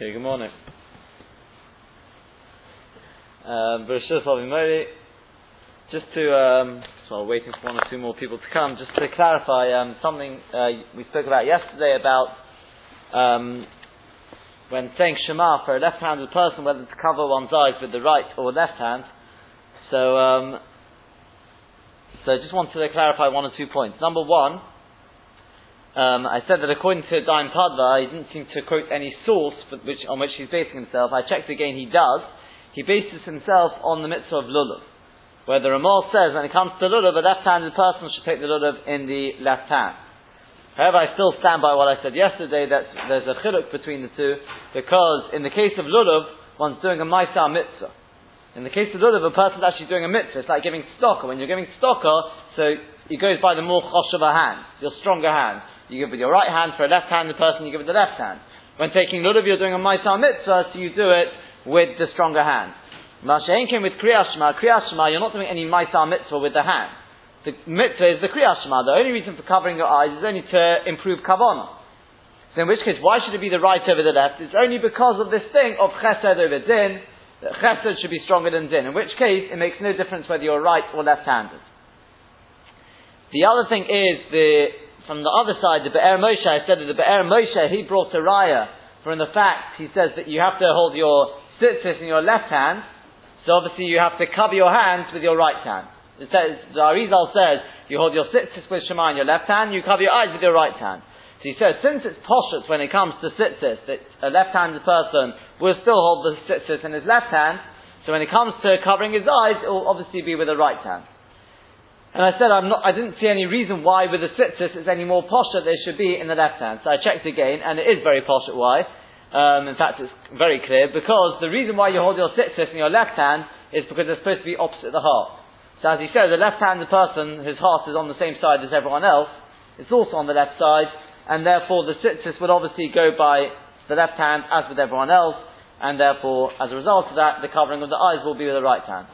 Okay, good morning. Um, just to, um, so waiting for one or two more people to come, just to clarify um, something uh, we spoke about yesterday about um, when saying Shema for a left-handed person, whether to cover one's eyes with the right or left hand. So, um, so I just wanted to clarify one or two points. Number one, um, I said that according to Dayan Padva, he didn't seem to quote any source which, on which he's basing himself. I checked again, he does. He bases himself on the mitzvah of lulav, where the Ramah says when it comes to lulav, a left-handed person should take the lulav in the left hand. However, I still stand by what I said yesterday that there's a chiluk between the two, because in the case of lulav, one's doing a maisa mitzvah. In the case of lulav, a person's actually doing a mitzvah. It's like giving stocker. When you're giving stocker, so it goes by the more choshev hand, your stronger hand. You give with your right hand for a left-handed person, you give with the left hand. When taking lulav, you're doing a Maisar mitzvah, so you do it with the stronger hand. Mashain came with Kriyashma. Kriyashma, you're not doing any Maisar mitzvah with the hand. The mitzvah is the Kriyashma. The only reason for covering your eyes is only to improve kavanah. So in which case, why should it be the right over the left? It's only because of this thing of chesed over din, that chesed should be stronger than din. In which case, it makes no difference whether you're right or left-handed. The other thing is the from the other side, the Be'er Moshe, I said that the Be'er Moshe, he brought a raya from the fact, he says that you have to hold your tzitzis in your left hand, so obviously you have to cover your hands with your right hand. It says, the Arizal says, you hold your tzitzis with Shema in your left hand, you cover your eyes with your right hand. So he says, since it's poshut when it comes to tzitzis, that a left-handed person will still hold the tzitzis in his left hand, so when it comes to covering his eyes, it will obviously be with the right hand. And I said I'm not, I didn't see any reason why with the tzitzis it's any more posh that there should be in the left hand. So I checked again, and it is very at why. Um, in fact, it's very clear because the reason why you hold your tzitzis in your left hand is because it's supposed to be opposite the heart. So as he said, the left-handed person, his heart is on the same side as everyone else. It's also on the left side, and therefore the tzitzis would obviously go by the left hand as with everyone else, and therefore, as a result of that, the covering of the eyes will be with the right hand.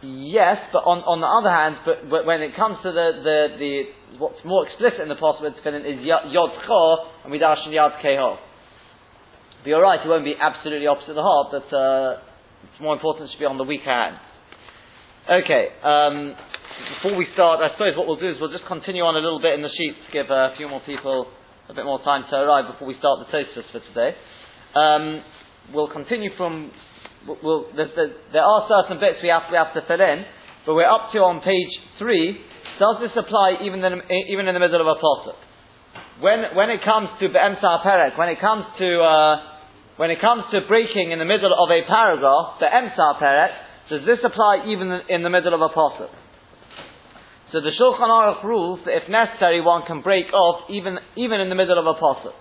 Yes, but on, on the other hand, but, but when it comes to the, the, the what's more explicit in the possible tefillin is yod cho and we dash yad keho. But you're right, it won't be absolutely opposite the heart, but uh, it's more important to be on the weaker hand. Okay, um, before we start, I suppose what we'll do is we'll just continue on a little bit in the sheets, to give a few more people a bit more time to arrive before we start the Tosfos for today. Um, we'll continue from we'll, there are certain bits we have, we have to fill in, but we're up to on page three. Does this apply even in, even in the middle of a pasuk? When, when it comes to Be'emsa Perek, when it comes to, uh, when it comes to breaking in the middle of a paragraph, Be'emsa Perek, does this apply even in the middle of a pasuk? So the Shulchan Aruch rules that if necessary, one can break off even, even in the middle of a pasuk.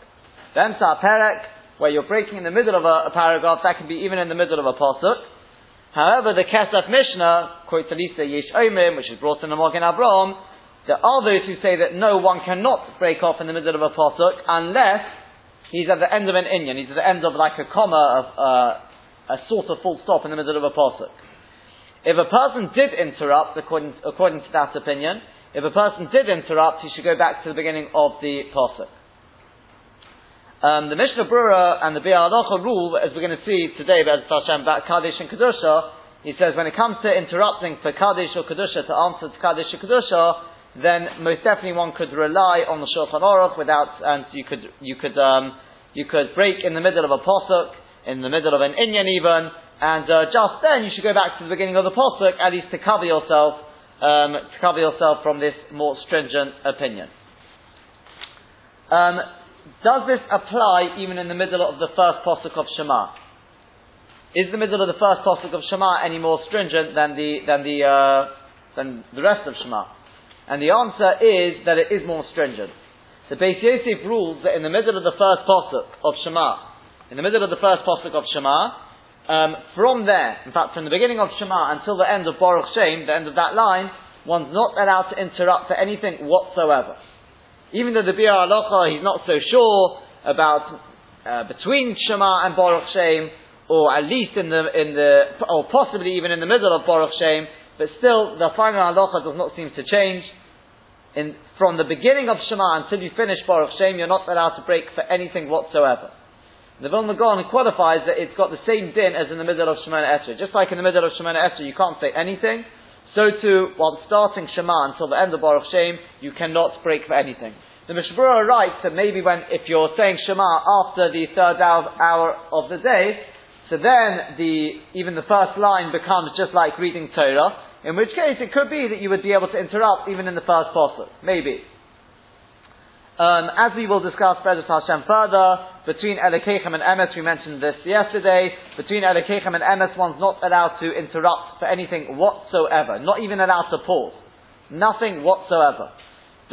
Be'emsa Perek, where you're breaking in the middle of a, a paragraph, that can be even in the middle of a pasuk. However, the Kesef Mishnah quotes Elisa Yesh Omrim, which is brought in the Magen Abraham. There are those who say that no, one cannot break off in the middle of a pasuk unless he's at the end of an inyan. He's at the end of like a comma, of, uh, a sort of full stop in the middle of a pasuk. If a person did interrupt, according, according to that opinion, if a person did interrupt, he should go back to the beginning of the pasuk. Um, the Mishnah Brura and the Biur Halacha rule, as we're going to see today, Bez Hashem, about Kaddish and Kedusha, he says when it comes to interrupting for Kaddish or Kedusha to answer to Kaddish or Kedusha, then most definitely one could rely on the Shulchan Aruch without, and you could, you could, um, you could break in the middle of a posuk, in the middle of an inyan even, and uh, just then you should go back to the beginning of the posuk, at least to cover yourself, um, to cover yourself from this more stringent opinion. Um, does this apply even in the middle of the first posuk of Shema? Is the middle of the first posuk of Shema any more stringent than the than the uh, than the rest of Shema? And the answer is that it is more stringent. The Beis Yosef rules that in the middle of the first posuk of Shema, in the middle of the first posuk of Shema, um, from there, in fact, from the beginning of Shema until the end of Baruch Shem, the end of that line, one's not allowed to interrupt for anything whatsoever. Even though the Biur Halacha, he's not so sure about uh, between Shema and Baruch Shem, or at least in the, in the, or possibly even in the middle of Baruch Shem, but still the final Halacha does not seem to change. in, from the beginning of Shema until you finish Baruch Shem, you're not allowed to break for anything whatsoever. The Vilna Gaon qualifies that it's got the same din as in the middle of Shemona Esrei. Just like in the middle of Shemona Esrei, you can't say anything. So too, while starting Shema until the end of Baruch Shem, you cannot break for anything. The Mishmura writes that maybe when, if you're saying Shema after the third hour of the day, so then the, even the first line becomes just like reading Torah, in which case it could be that you would be able to interrupt even in the first possible. Maybe. Um, as we will discuss Hashem further, between Elekechem and Emes, we mentioned this yesterday, between Elekechem and Emes, one's not allowed to interrupt for anything whatsoever, not even allowed to pause. Nothing whatsoever.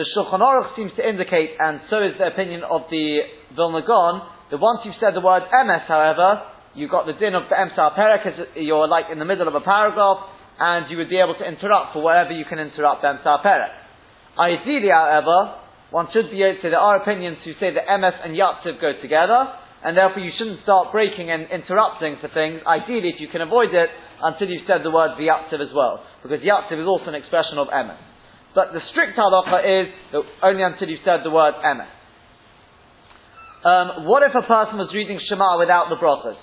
The Shulchan Aruch seems to indicate, and so is the opinion of the Vilna Gaon, that once you've said the word Emes, however, you've got the din of the Emsar Perek, you're like in the middle of a paragraph, and you would be able to interrupt for whatever you can interrupt Emsar Perek. Ideally, however, one should be able to, there are opinions who say that Emes and Yatziv go together, and therefore you shouldn't start breaking and interrupting for things, ideally if you can avoid it, until you've said the word Yatziv as well, because Yatziv is also an expression of Emes. But the strict halacha is that only until you've said the word Emes. Um, what if a person was reading Shema without the brachas?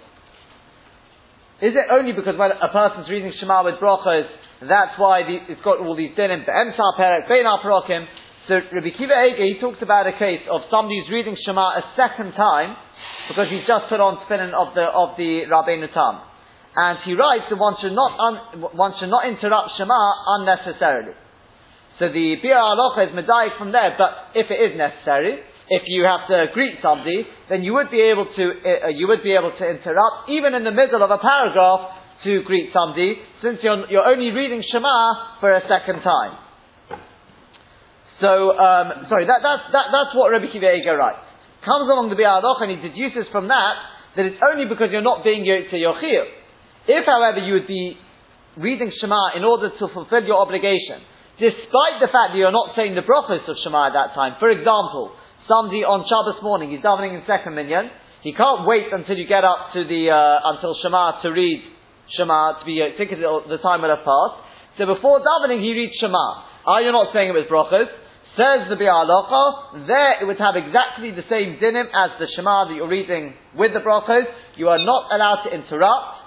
Is it only because when a person's reading Shema with brachas, that's why the, it's got all these dinim, the Emsar Perek, Bein Parokim, so Rabbi Kiva Eger, he talks about a case of somebody who's reading Shema a second time because he's just put on tefillin of the of the Rabbeinu Tam, and he writes that one should not un, one should not interrupt Shema unnecessarily. So the Biur Halacha is medayik from there, but if it is necessary, if you have to greet somebody, then you would be able to uh, you would be able to interrupt even in the middle of a paragraph to greet somebody, since you're, you're only reading Shema for a second time. So, um, sorry, that, that's, that, that's what Rabbi Kiva writes. Comes along the Halacha and he deduces from that that it's only because you're not being Yotze Yochir. If, however, you would be reading Shema in order to fulfill your obligation, despite the fact that you're not saying the brachos of Shema at that time, for example, somebody on Shabbos morning, he's davening in second minyan, he can't wait until you get up to the, uh, until Shema to read Shema, to be, uh, think the time will have passed. So before davening, he reads Shema. Are you not saying it with brachos? Says the Biur Halacha, there it would have exactly the same dinim as the Shema that you're reading with the brachos. You are not allowed to interrupt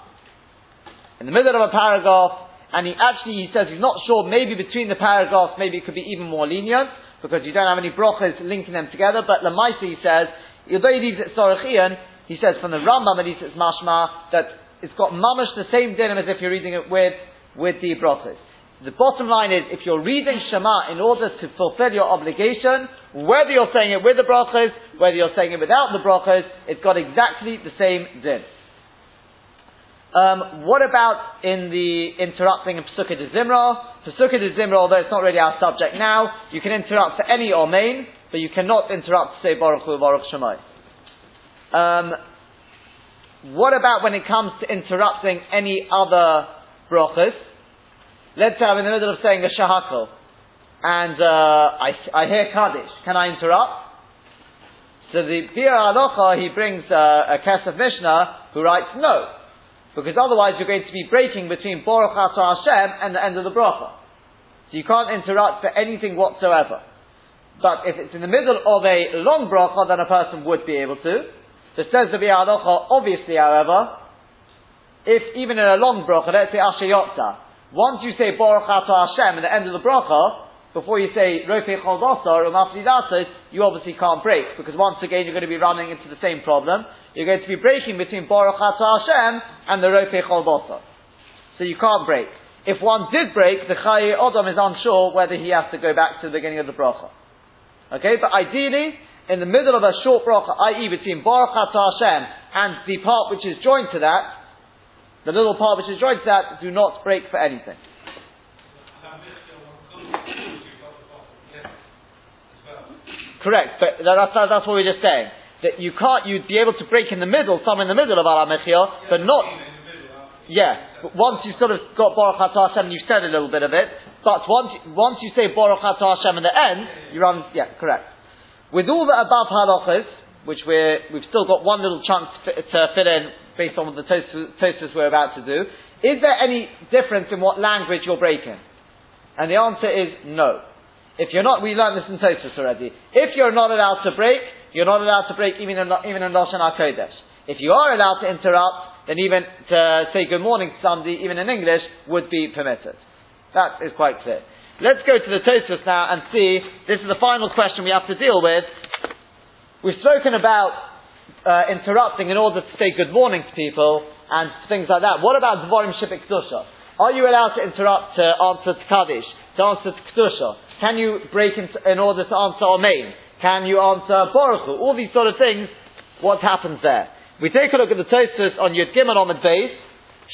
in the middle of a paragraph, and he actually he says he's not sure. Maybe between the paragraphs, maybe it could be even more lenient because you don't have any brachos linking them together. But Lamaisa he says, although he leaves it Sorachian, he says from the Rambam at least it's mashma that it's got mamash the same dinim as if you're reading it with with the brachos. The bottom line is, if you're reading Shema in order to fulfill your obligation, whether you're saying it with the brachas, whether you're saying it without the brachas, it's got exactly the same din. Um, what about in the interrupting of Pesukei de Zimra? Pesukei de Zimra, although it's not really our subject now, you can interrupt for any Omein, but you cannot interrupt to say Baruch Hu Baruch Shemai. Um, what about when it comes to interrupting any other brachas? Let's say I'm in the middle of saying a shahakal, and uh, I, I hear Kaddish. Can I interrupt? So the Biur Halacha, he brings uh, a Kesef Mishnah who writes no, because otherwise you're going to be breaking between Baruch Atah Hashem and the end of the bracha. So you can't interrupt for anything whatsoever. But if it's in the middle of a long bracha, then a person would be able to. So says the Biur Halacha, obviously, however, if even in a long bracha, let's say Asher once you say Baruch Atah Hashem at the end of the bracha, before you say Rofe Chol Basar or Maflidasos, you obviously can't break, because once again you're going to be running into the same problem. You're going to be breaking between Baruch Atah Hashem and the Rofe Chol Basar. So you can't break. If one did break, the Chayi Odom is unsure whether he has to go back to the beginning of the bracha. Okay, but ideally, in the middle of a short bracha, i.e. between Baruch Atah Hashem and the part which is joined to that, the little part which is joined to that, do not break for anything. Correct, but that's, that's what we are just saying. That you can't, you'd be able to break in the middle, some in the middle of Ala Mechia, but not, yeah, but once you've sort of got Baruch Atah Hashem, you've said a little bit of it, but once, once you say Baruch Atah Hashem in the end, you run, yeah, correct. With all the above halachas, which we're, we've still got one little chunk to, to fill in based on what the Tosfos we're about to do, is there any difference in what language you're breaking? And the answer is no. if you're not, we learned this in Tosus already. If you're not allowed to break, you're not allowed to break even in, even in Lashon HaKodesh. If you are allowed to interrupt, then even to say good morning to somebody, even in English, would be permitted. That is quite clear. Let's go to the Tosus now and see, this is the final question we have to deal with. We've spoken about uh, interrupting in order to say good morning to people and things like that. What about Dvorim Shipik Dusha? Are you allowed to interrupt to answer to Kaddish, to answer to Kedusha? Can you break in, in order to answer Amen? Can you answer Baruch All these sort of things, what happens there? We take a look at the Tosfos on Yud Gimel Omid Beis,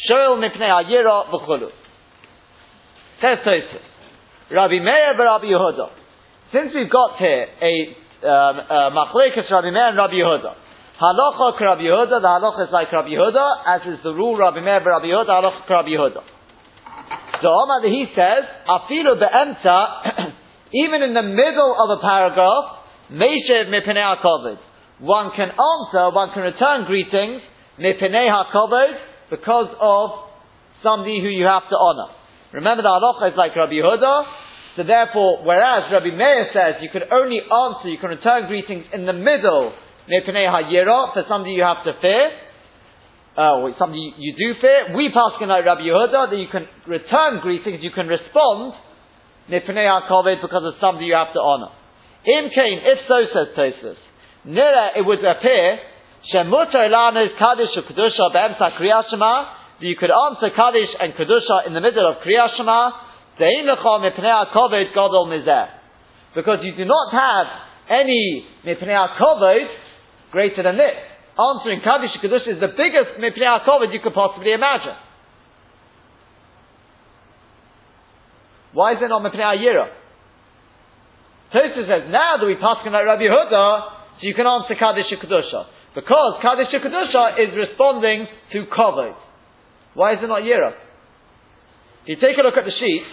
Shoel Mipnei Ayira V'chulu. Says Tosfos, Rabbi Meir Rabbi Yehuda. Since we've got here a um, Machlekes Rabbi Meir and Rabbi Yehuda, Halacha Rabbi Yehuda, the halacha is like Rabbi Yehuda, as is the rule Rabbi Meir Rabbi Yehuda, halacha Rabbi Yehuda. So Omar he says, Afilu be'emta, even in the middle of a paragraph, Meishev mipnei ha'kovod. One can answer, one can return greetings, mipnei ha'kovod, because of somebody who you have to honor. Remember the halacha is like Rabbi Yehuda, so therefore, whereas Rabbi Meir says you can only answer, you can return greetings in the middle, mipnei ha'yira, for somebody you have to fear, uh, or something you, do fear. We pass like Rabbi Yehuda that you can return greetings, you can respond nipnei kovid because of somebody you have to honor. Im Cain, if so says Tosus, nira it would appear shemutar lanos kaddish or kedusha be'emsa kriyashma that you could answer kaddish and kedusha in the middle of kriyashma dein lecha nipnei kovid gadol mizeh because you do not have any nipnei kovid greater than this answering Kaddish Kaddish is the biggest Mipnei HaKovod you could possibly imagine. Why is it not Mipnei HaYira? Tosa says, now that we pass like Rabbi Huda, so you can answer Kaddish Kedusha. Because Kaddish Kedusha is responding to Kovod. Why is it not Yira? If you take a look at the sheet,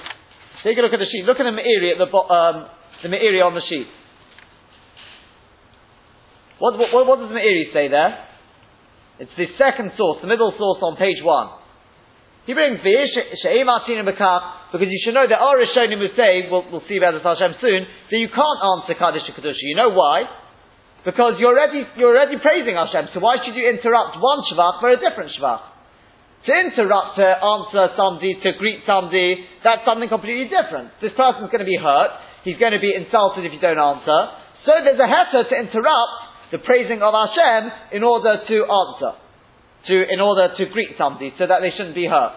take a look at the sheet, look at the Me'iri at the, um, the Me'iri on the sheet. What, what, what does Meiri say there? It's the second source, the middle source on page one. He brings the because you should know that our Rishonim will say, we'll, we'll see about this Hashem soon, that you can't answer Kaddish and Kedusha. You know why? Because you're already, you're already praising Hashem, so why should you interrupt one Shavach for a different Shavach? To interrupt, to answer somebody, to greet somebody, that's something completely different. This person's going to be hurt, he's going to be insulted if you don't answer. So there's a heter to interrupt the praising of Hashem in order to answer, to, in order to greet somebody so that they shouldn't be hurt.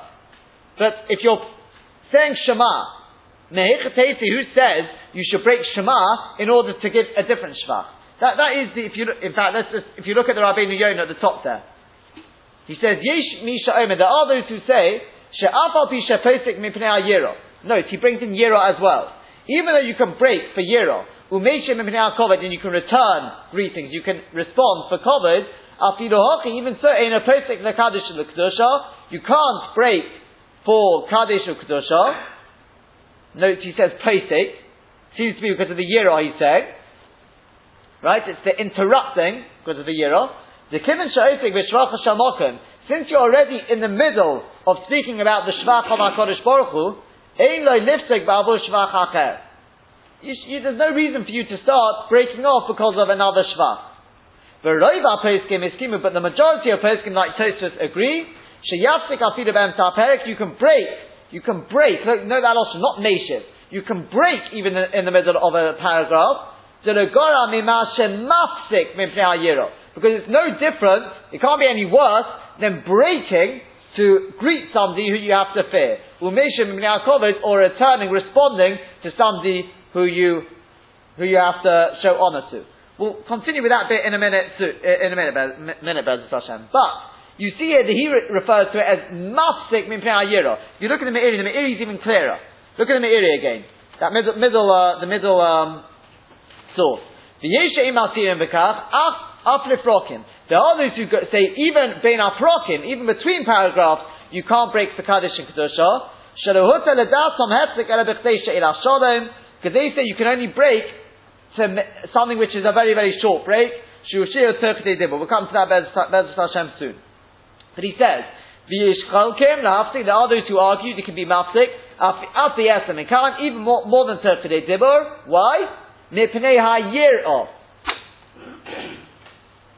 But if you're saying Shema, who says you should break Shema in order to give a different Shema? That, that is the, if you, in fact, just, if you look at the Rabbeinu Yonah at the top there, he says, Yesh Misha Omer, there are those who say, She'afal pi she'posik mipnei yiro. Note, he brings in yiro as well. Even though you can break for yiro, Umeshim and you can return greetings, you can respond for covered. Even so, in a and the Kedusha, you can't break for Kaddish or Kedusha. Note he says posik, seems to be because of the Yira he's saying. Right? It's the interrupting because of the Yira. The Kivin Sha'otik Vishvach Hashamokim, since you're already in the middle of speaking about the Shvach of HaKadosh Baruch Hu, Ein Loi Liftek Ba'avu Shvach Acher you, you, there's no reason for you to start breaking off because of another shvach. But the majority of poskim like Tosfos agree, sheyafsik afidu perek, you can break, you can break, no, no that also, not nation, you can break even in, in the middle of a paragraph, because it's no different, it can't be any worse than breaking to greet somebody who you have to fear. Or returning, responding to somebody who you, who you have to show honor to. We'll continue with that bit in a minute, to, in a minute, minute, Bez Hashem. But, you see here that he re- refers to it as mafsik min If you look at the Meiri, the Meiri is even clearer. Look at the Meiri again. That middle, middle uh, the middle um, source. The Yesha imaltirim bekach, af, af. There are those who say even bein aprokim, even between paragraphs, you can't break the Kaddish and Kedusha. Shalohuta ledasom hefzik ele b'chtei she'il. Because they say you can only break to something which is a very, very short break. We'll come to that Bez Hashem soon. But he says, V'yishchalkim lahaftik. There are those who argue it can be mafsik. Af the esem can't even more, more than terfidei dibur. Why? Mipnei ha'yir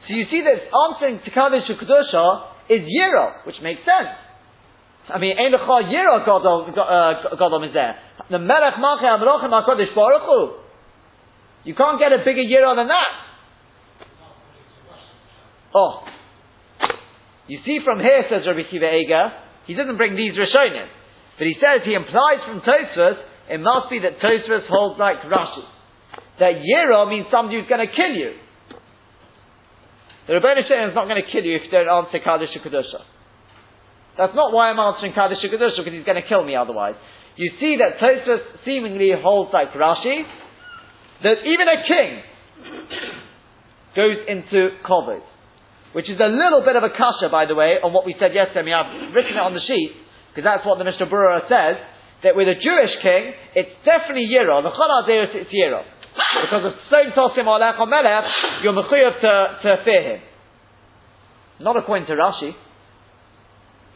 So you see that answering to Kaddish Kedusha is Yira, which makes sense. I mean, Ein Lecha Yira Godom is there. The Melech Malchei Amrochim HaKadosh Baruch Hu. You can't get a bigger Yira than that. Oh. You see from here, says Rabbi Kiva Eger, he doesn't bring these Rishonim. But he says, he implies from Tosfos, it must be that Tosfos holds like Rashi. That Yira means somebody who's going to kill you. The Rebbeinu Shalom is not going to kill you if you don't answer Kaddish Kedusha. That's not why I'm answering Kaddish Kedusha, because he's going to kill me otherwise. You see that Tosfos seemingly holds like Rashi, that even a king goes into Kovod. Which is a little bit of a kasha, by the way, on what we said yesterday. I mean, I've written it on the sheet, because that's what the Mishnah Berurah says, that with a Jewish king, it's definitely Yira. The Chol it's Yira. Because of Stom Tosim Alech Melech, you're mechuyev to, to fear him. Not according to Rashi.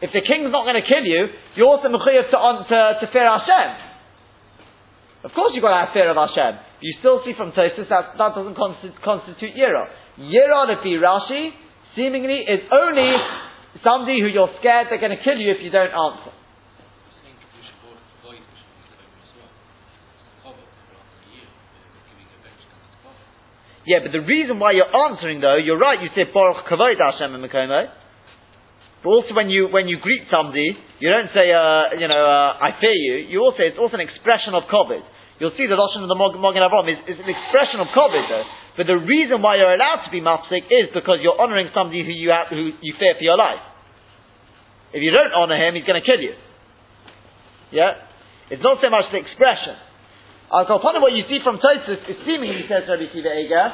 If the king's not going to kill you, you're also mechuyev to, to, to fear Hashem. Of course you've got to have fear of Hashem. You still see from Tosis that that doesn't constitute, constitute Yira. Yira, to be Rashi, seemingly is only somebody who you're scared they're going to kill you if you don't answer. Yeah, but the reason why you're answering though, you're right, you say Baruch Kavod Hashem and Mekomo. But also when you, when you greet somebody, you don't say, uh, you know, uh, I fear you. You also, it's also an expression of Kavod. You'll see the Lashon of the Mogen Avram is, is an expression of Kavod though. But the reason why you're allowed to be mafsik is because you're honoring somebody who you have, who you fear for your life. If you don't honor him, he's going to kill you. Yeah? It's not so much the expression. Al Kalpana, what you see from Tosus is seemingly, says Rabbi Kiva Eger,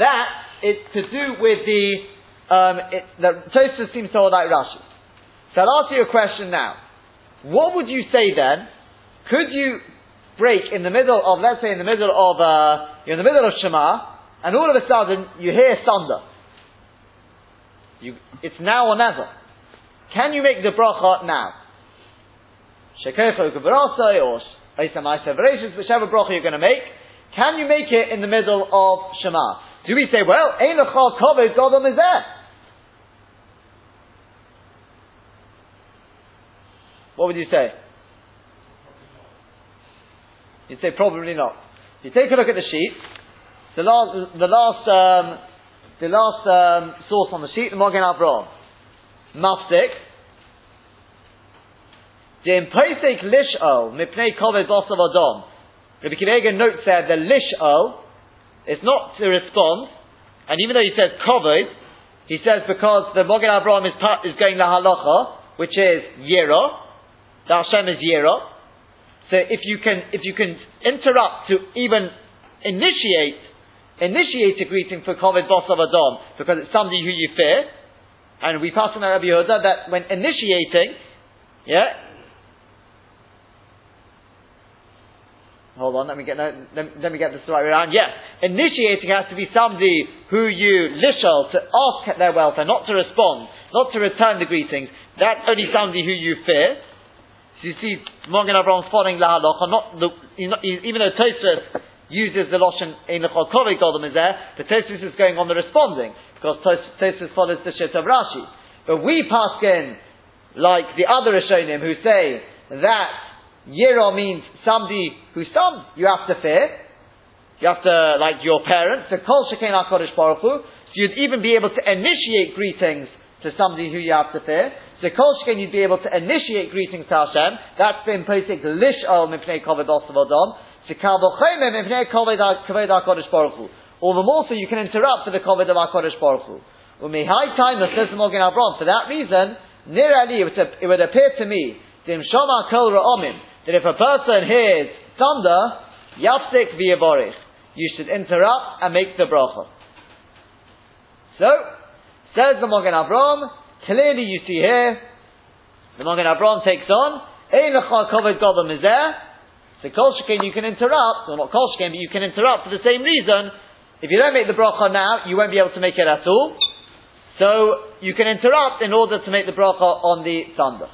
that it's to do with the, um, it, that Tosus seems to hold like Rashi. So I'll ask you a question now. What would you say then? Could you break in the middle of, let's say in the middle of, uh, you're in the middle of Shema, and all of a sudden you hear thunder. You, it's now or never. Can you make the bracha now? Shekecha or whichever bracha you're going to make, can you make it in the middle of Shema? Do we say, well, Ein Lechal Koved Godom is there? What would you say? You'd say probably not. If You take a look at the sheet. The last, the last, um, the last um, source on the sheet, the Mogen Avraham. Mafsik, Dim Pesek Lish'ol, Mipnei Koved Bosav Adom. Rabbi Kiva notes there the Lish'ol is not to respond, and even though he says Koved, he says because the Mogen Avraham is, is going la halacha, which is Yira, the Hashem is Yira. So if you can, if you can interrupt to even initiate, initiate a greeting for Koved Bosav Adom, because it's somebody who you fear, and we pass on Rabbi Yehuda that when initiating, yeah, Hold on, let me get let, let me get this the right around. Yes, initiating has to be somebody who you lishal to ask their welfare, not to respond, not to return the greetings. That's only somebody who you fear. So you see, Morgan following la halacha, not the, even though Tosfos uses the lotion in the Cholkovi Golden is there, the Tosfos is going on the responding because Tosfos follows the Shit of Rashi. But we pass in like the other Rishonim who say that Yira means somebody who's some you have to fear. You have to, like your parents, the Kol Shekin HaKadosh Baruch Hu, so you'd even be able to initiate greetings to somebody who you have to fear. So Kol Shekin you'd be able to initiate greetings to Hashem. That's been posted Lish Al Mipnei Koved. So Kal Bochayim Mipnei Koved HaKadosh Baruch Hu. All the more so you can interrupt for the Koved of HaKadosh Baruch Hu. High time, says the Mogen Avram. For that reason, near Ali, it would appear to me, Dim Shama Kol Ra'omim, that if a person hears thunder, yafsik v'yaborich, you should interrupt and make the bracha. So, says the Mogen Avram, clearly you see here, the Mogen Avram takes on, is there, so kol Shekin you can interrupt, or not kol Shekin, but you can interrupt for the same reason. If you don't make the bracha now, you won't be able to make it at all. So you can interrupt in order to make the bracha on the thunder.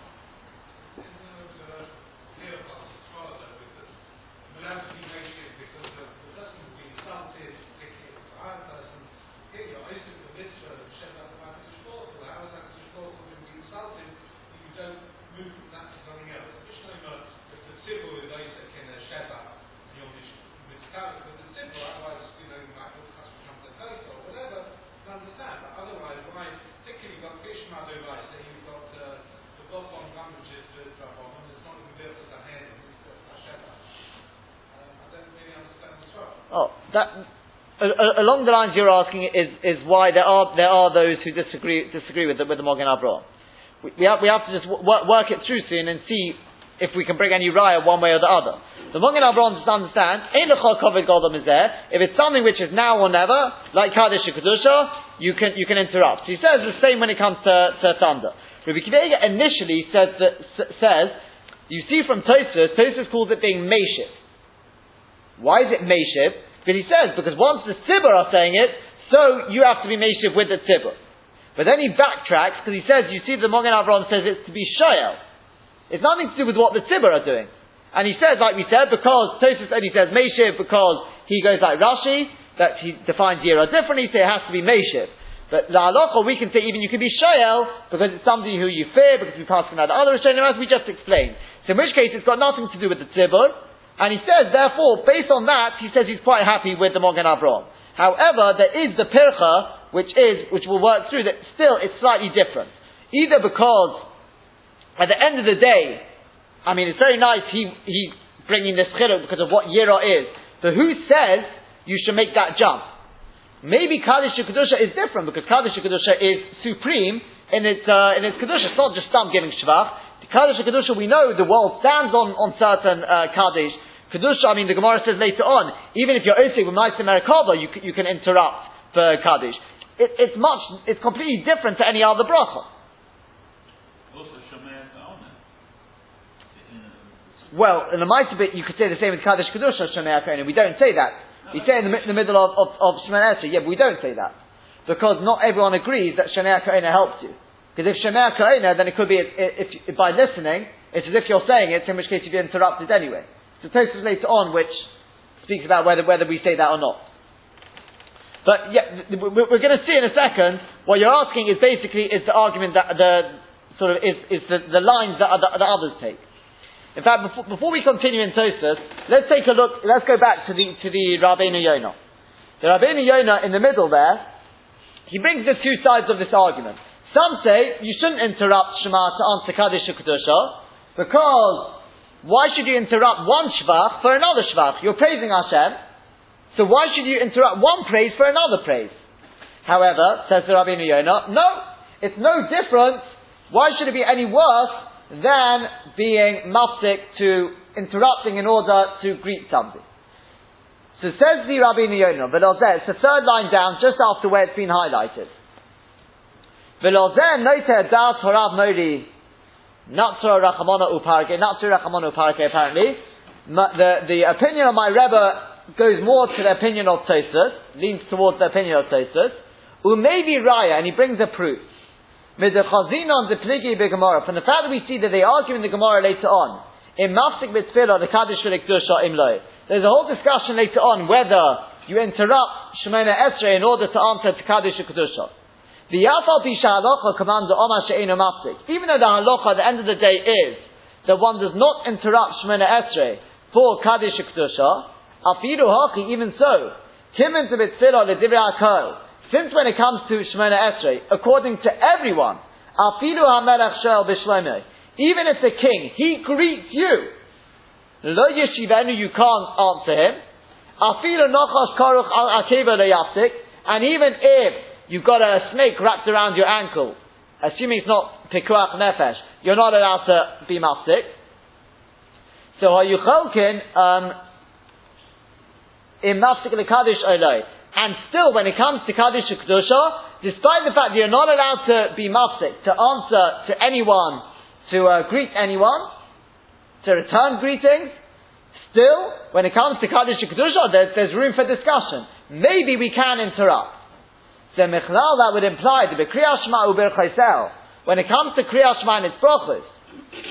That along the lines you're asking is, is why there are there are those who disagree disagree with the, with the Mogen Avraham. We, we, have, we have to just work, work it through soon and see if we can bring any raya one way or the other. The Avraham just understand is there. If it's something which is now or never, like Kaddish Kedusha, you can you can interrupt. So he says the same when it comes to, to thunder. Rabbi Kiva initially says that says you see from Tosfos, Tosfos calls it being Meshiv. Why is it Meshiv? But he says, because once the Tzibur are saying it, so you have to be Meshiv with the Tzibur. But then he backtracks, because he says, you see the Mogen Avram says it's to be Shoyel. It's nothing to do with what the Tzibur are doing. And he says, like we said, because, Tosis only says Meshiv because he goes like Rashi, that he defines Yira differently, so it has to be Meshiv. But la halacha, we can say even you can be shoyel because it's somebody who you fear because we pass out other rishonim as we just explained. So in which case it's got nothing to do with the tzibur, and he says, therefore, based on that, he says he's quite happy with the Mogen Avraham. However, there is the Pircha, which is, which will work through that still it's slightly different. Either because, at the end of the day, I mean, it's very nice he, he bringing this chiddush because of what Yira is. But who says you should make that jump? Maybe Kaddish Kedusha is different because Kaddish Kedusha is supreme in its, uh, in its Kedusha. It's not just stump giving Shvach. The Kaddish Kedusha, we know the world stands on, on certain uh, Kaddish. Kedusha, I mean, the Gemara says later on, even if you're Osik with Ma'aseh Merkava, you, you can interrupt for Kaddish. It, it's much, it's completely different to any other bracha. Well, in the Ma'aseh bit, you could say the same with Kaddish Kedusha, Shemei We don't say that. We say in the, in the middle of, of, of Shemei yeah, but we don't say that. Because not everyone agrees that Shemei helps you. Because if Shemei then it could be, if, if, if, by listening, it's as if you're saying it, in which case you'd be interrupted anyway. So Tosfos later on, which speaks about whether, whether we say that or not. But yeah, we're going to see in a second, what you're asking is basically, is the argument that the, sort of, is, is the, the lines that, the, others take. In fact, before, before we continue in Tosfos, let's take a look, let's go back to the, to the Rabbeinu Yonah. The Rabbeinu Yonah in the middle there, he brings the two sides of this argument. Some say you shouldn't interrupt Shema to answer Kaddish Kedusha, because why should you interrupt one shvach for another shvach? You're praising Hashem, so why should you interrupt one praise for another praise? However, says the Rabbi Yonah, no, it's no different. Why should it be any worse than being mafsik to interrupting in order to greet somebody? So says the Rabbi Yonah, it's the third line down, just after where it's been highlighted. Natsura Rachamona Uparke, Natsura Rachamona Uparke apparently. The, the opinion of my Rebbe goes more to the opinion of Tosfos, leans towards the opinion of Tosfos. Umaybe Raya, and he brings a proof. From the fact that we see that they argue in the Gemara later on, in Mafsik Mitzvah, the Kaddish Dusha Imloi. There's a whole discussion later on whether you interrupt Shemona Esrei in order to answer to Kaddish Kedusha. The Yafal Pisha Halacha commands the Omar She'enu Mafsik. Even though the Halacha at the end of the day is that one does not interrupt Shemona Esrei for Kaddish Kedusha, Afidu Haki, even so, Timin to Mitzvah L'Divrei HaKol, since when it comes to Shemona Esrei, according to everyone, Afidu HaMelech Shel B'Shlomo, even if the king, he greets you, Lo Yeshivenu, you can't answer him, Afidu Nochos Koruch Al Akeva and even if you've got a snake wrapped around your ankle, assuming it's not pikuach nefesh, you're not allowed to be mafsik. So are you cholkin um, in mafsik lekadish oloi? And still, when it comes to kaddish kedusha, despite the fact that you're not allowed to be mafsik, to answer to anyone, to uh, greet anyone, to return greetings, still, when it comes to kaddish kedusha, there's, there's room for discussion. Maybe we can interrupt. Then Michlal, that would imply the Bekriyah Shema Uber Chaisel. When it comes to Kriyah Shema and its brachos,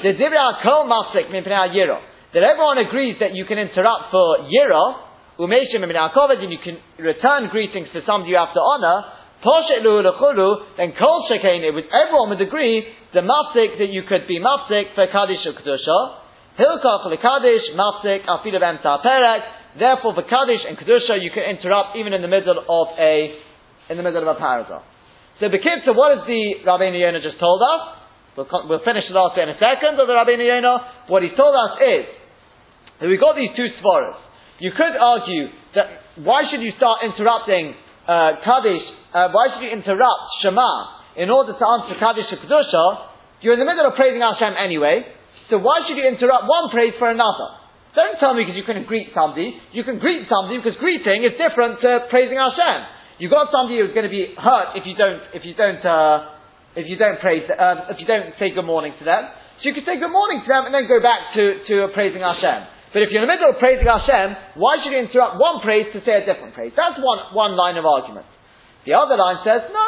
the Dibra Kol Masik Mipnei Yiro, that everyone agrees that you can interrupt for Yiro, Umeshim and you can return greetings to somebody you have to honor, then Kol Shekain, everyone would agree, the Masik, that you could be Masik for Kaddish or Kedusha, Hilkach Kaddish, Masik, Afidav Emta Perek, therefore for Kaddish and Kedusha you can interrupt even in the middle of a, in the middle of a paragraph. So Bekitza, what has the Rabbeinu Yonah just told us? We'll, we'll finish the last in a second of the Rabbeinu Yonah. What he told us is that we've got these two svaras. You could argue that why should you start interrupting uh, Kaddish, uh, why should you interrupt Shema in order to answer Kaddish or Kedusha? You're in the middle of praising Hashem anyway, so why should you interrupt one praise for another? Don't tell me because you couldn't greet somebody. You can greet somebody because greeting is different to praising Hashem. You've got somebody who's going to be hurt if you don't, if you don't, uh, if you don't praise, uh, if you don't say good morning to them. So you can say good morning to them and then go back to, to praising Hashem. But if you're in the middle of praising Hashem, why should you interrupt one praise to say a different praise? That's one, one line of argument. The other line says, no,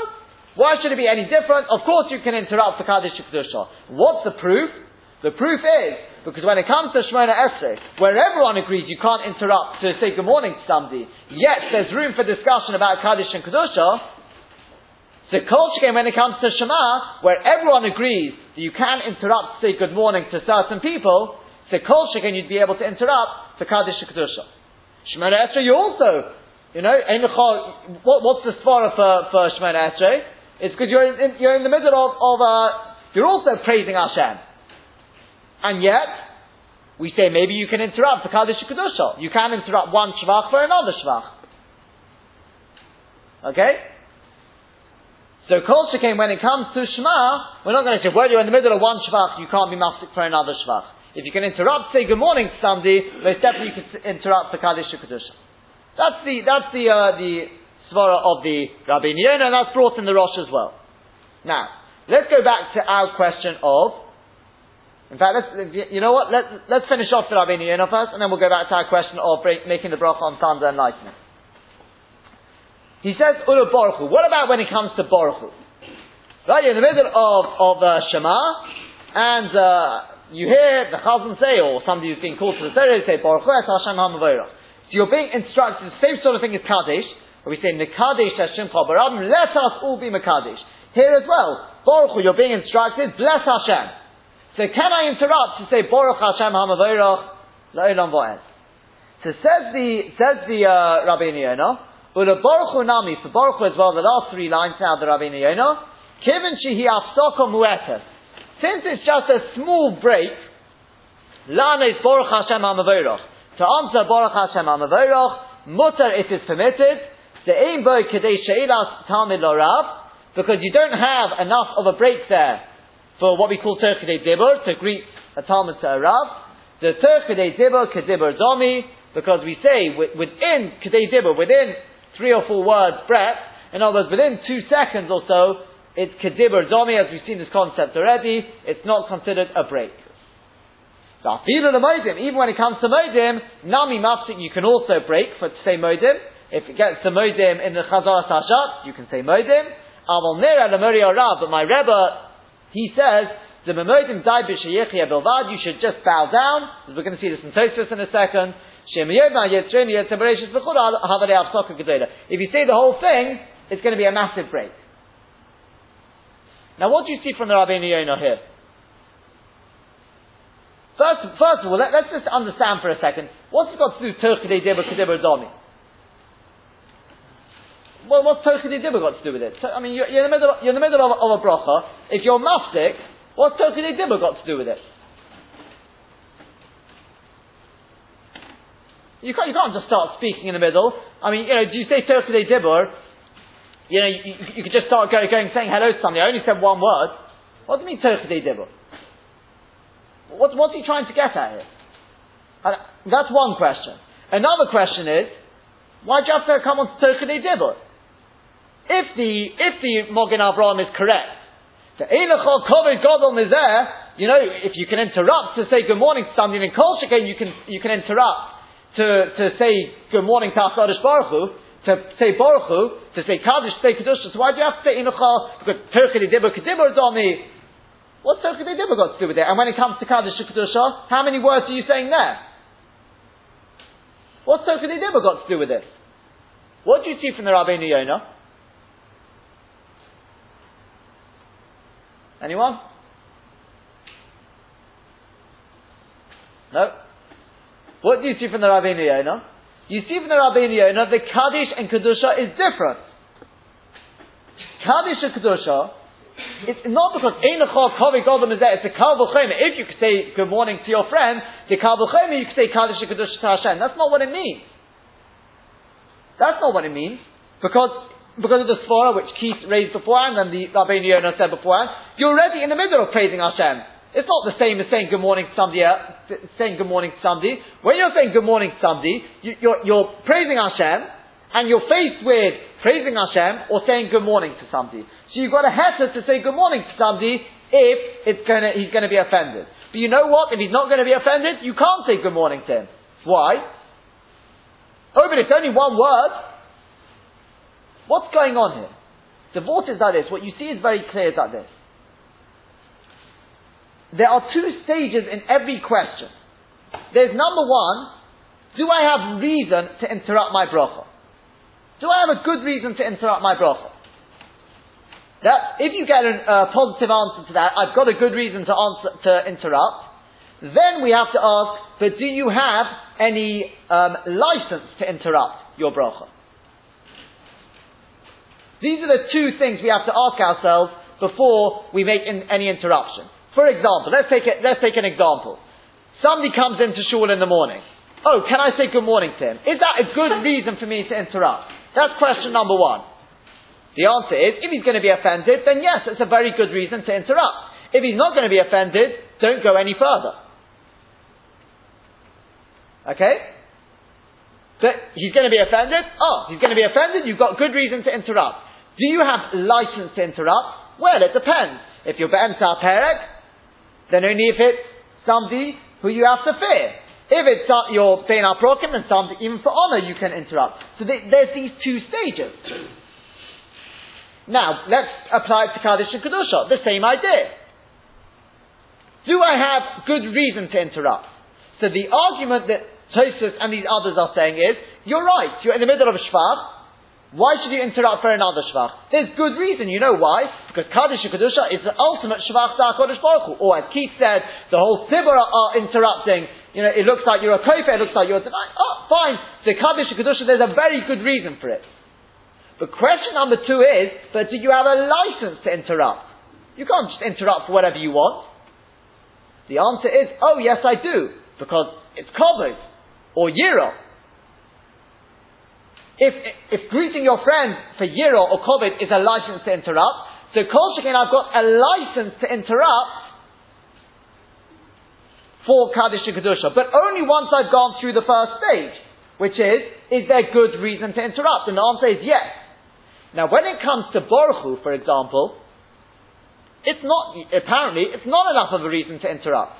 why should it be any different? Of course you can interrupt for Kaddish Kedusha. What's the proof? The proof is, because when it comes to Shemona Esrei, where everyone agrees you can't interrupt to say good morning to somebody, yet there's room for discussion about Kaddish and Kedusha, so Kolchkin, when it comes to Shema, where everyone agrees that you can interrupt to say good morning to certain people, so Kolchkin you'd be able to interrupt for Kaddish and Kedusha. Shemona Esrei, you also, you know, what, what's the svara for, for Shemona Esrei? It's because you're in, you're in the middle of, of uh, you're also praising Hashem. And yet, we say maybe you can interrupt the Kaddish Kedusha. You can interrupt one Shvach for another Shvach. Okay? So Kol came when it comes to Shema, we're not going to say, well, you're in the middle of one Shvach, you can't be Mafsik for another Shvach. If you can interrupt, say good morning to somebody, most definitely you can interrupt the Kaddish Kedusha. That's the, that's the, uh, the Svara of the Rabbi Yonah, and that's brought in the Rosh as well. Now, let's go back to our question of in fact, let's, you know what? Let, let's finish off the Rabbeinu Yonah first, and then we'll go back to our question of break, making the bracha on and lightning. He says, Ulu Baruch What about when it comes to Baruch Right, you're in the middle of, of uh, Shema, and uh, you hear the Chazan say, or somebody who's being called to the Torah, say, Baruch es Hashem HaMavorach. So you're being instructed, the same sort of thing as Kaddish, where we say, Mekadesh Hashem Chabarabim, let us all be Mekadesh. Here as well, Baruch you're being instructed, bless Hashem. So can I interrupt to say Baruch Hashem Hamavorach La'ilam Vo'ez? So says the says the uh, Rabbeinu Yonah, Ula Baruch Nami for Baruch as well. The last three lines now the Rabbeinu Yonah, Kivin Shehi Afsoko Muetes. Since it's just a small break, Lana is Baruch Hashem Hamavorach. To answer Baruch Hashem Hamavorach, Mutter it is permitted. The Ein Boy Kadei Sheilas Talmid Lorav, because you don't have enough of a break there for what we call Terkidei Dibur, to greet a Talmud to a Rav. The Terkidei Dibur, Kedibur Domi, because we say within Kedei Dibur, within three or four words breadth, in other words, within two seconds or so, it's Kedibur Domi, as we've seen this concept already, it's not considered a break. Even when it comes to Modim, Nami Mafsik you can also break for to say Modim. If it gets to Modim in the Chazar Tashat, you can say Modim. Aval Nera Rav, but my Rebbe he says, the Memodim Dai Bilvad, you should just bow down, we're going to see this in Tosfos in a second. If you say the whole thing, it's going to be a massive break. Now, what do you see from the Rabbeinu Yonah here? First, first of all, let, us just understand for a second. What's it got to do with Dibba Kedibba Domi? What's Tochid Dibba got to do with it? I mean, you're, you're, in the middle, of, in the middle of, of a bracha. If you're maftik, what's Tochid Dibba got to do with it? You can't, you can't just start speaking in the middle. I mean, you know, do you say Tochid Dibba? You know, you, you, could just start going, going saying hello to somebody. I only said one word. What do you mean Tochid Dibba? What, what's he trying to get at here? And that's one question. Another question is, why do you have to come on to Tochid? If the, if the Mogen Abraham is correct, the Einachol Kovid Godel Mizeh, you know, if you can interrupt to say good morning to somebody in Kol you can, you can interrupt to, to say good morning to HaKadosh Baruch Hu, to say Baruch Hu, to say Kaddish, to say Kedusha. So why do you have to say Inucha? Because Turkey Dibber Kedibber Domi. What's Turkey Dibber got to do with it? And when it comes to Kaddish Kedusha, how many words are you saying there? What's Turkey Dibber got to do with this? What do you see from the Rabbeinu Yonah? Anyone? No? What do you see from the Rabbeinu Yonah? You see from the Rabbeinu Yonah, the Kaddish and Kedusha is different. Kaddish and Kedusha, it's not because Einachal Kovi Golden is there, it's a Kal If you could say good morning to your friend, the Kal you could say Kaddish and Kedusha to Hashem. That's not what it means. That's not what it means. Because because of the svara which Keith raised beforehand and the Rabbeinu Yonah said beforehand, you're already in the middle of praising Hashem. It's not the same as saying good morning to somebody, uh, saying good morning to somebody. When you're saying good morning to somebody, you, you're, you're praising Hashem, and you're faced with praising Hashem or saying good morning to somebody. So you've got a heter to say good morning to somebody if it's gonna, he's going to be offended. But you know what? If he's not going to be offended, you can't say good morning to him. Why? Oh, but it's only one word. What's going on here? Vault is like this. What you see is very clear is this. There are two stages in every question. There's number one, do I have reason to interrupt my bracha? Do I have a good reason to interrupt my bracha? That, if you get a uh, positive answer to that, I've got a good reason to answer, to interrupt, then we have to ask, but do you have any um, license to interrupt your bracha? These are the two things we have to ask ourselves before we make in, any interruption. For example, let's take, it, let's take an example. Somebody comes into shul in the morning. Oh, can I say good morning to him? Is that a good reason for me to interrupt? That's question number one. The answer is, if he's going to be offended, then yes, it's a very good reason to interrupt. If he's not going to be offended, don't go any further. Okay? But he's going to be offended? Oh, he's going to be offended, you've got good reason to interrupt. Do you have license to interrupt? Well, it depends. If you're Be'emta Perek, then only if it's somebody who you have to fear. If it's your Bein Prokim and somebody even for honor you can interrupt. So there's these two stages. Now, let's apply it to Kaddish and Kedusha. The same idea. Do I have good reason to interrupt? So the argument that Tosfos and these others are saying is, you're right, you're in the middle of a shvach, why should you interrupt for another shvach? There's good reason. You know why? Because Kaddish Kedusha is the ultimate shvach to Kodesh Baruch Hu. Or as Keith said, the whole Tzibur are interrupting. You know, it looks like you're a kofer, it looks like you're a divine. Oh, fine. The Kaddish Kedusha, there's a very good reason for it. But question number two is, but do you have a license to interrupt? You can't just interrupt for whatever you want. The answer is, oh yes I do. Because it's covered. Or Yiro. If, if greeting your friend for Yiro or COVID is a license to interrupt, so Kol Shekin, I've got a license to interrupt for Kaddish and Kedusha, but only once I've gone through the first stage, which is, is there good reason to interrupt? And the answer is yes. Now, when it comes to Baruch Hu, for example, it's not, apparently, it's not enough of a reason to interrupt.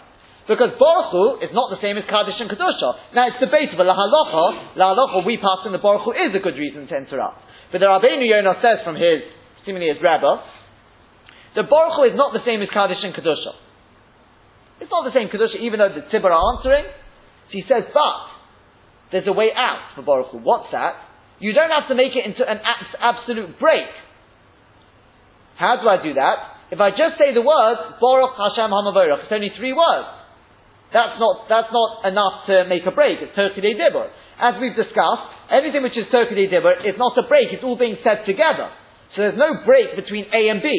Because Baruch Hu is not the same as Kaddish and Kedusha. Now it's debatable. La halacha, la halacha, we pass in the Baruch Hu is a good reason to interrupt. But the Rabbeinu Yonah says from his, seemingly his Rebbe, the Baruch Hu is not the same as Kaddish and Kedusha. It's not the same Kedusha, even though the Tzibur are answering. So he says, but there's a way out for Baruch Hu. What's that? You don't have to make it into an absolute break. How do I do that? If I just say the words, Baruch Hashem Hamavorach, it's only three words. That's not, that's not enough to make a break. It's Toch Kedei Dibur. As we've discussed, everything which is Toch Kedei Dibur is not a break. It's all being said together. So there's no break between A and B.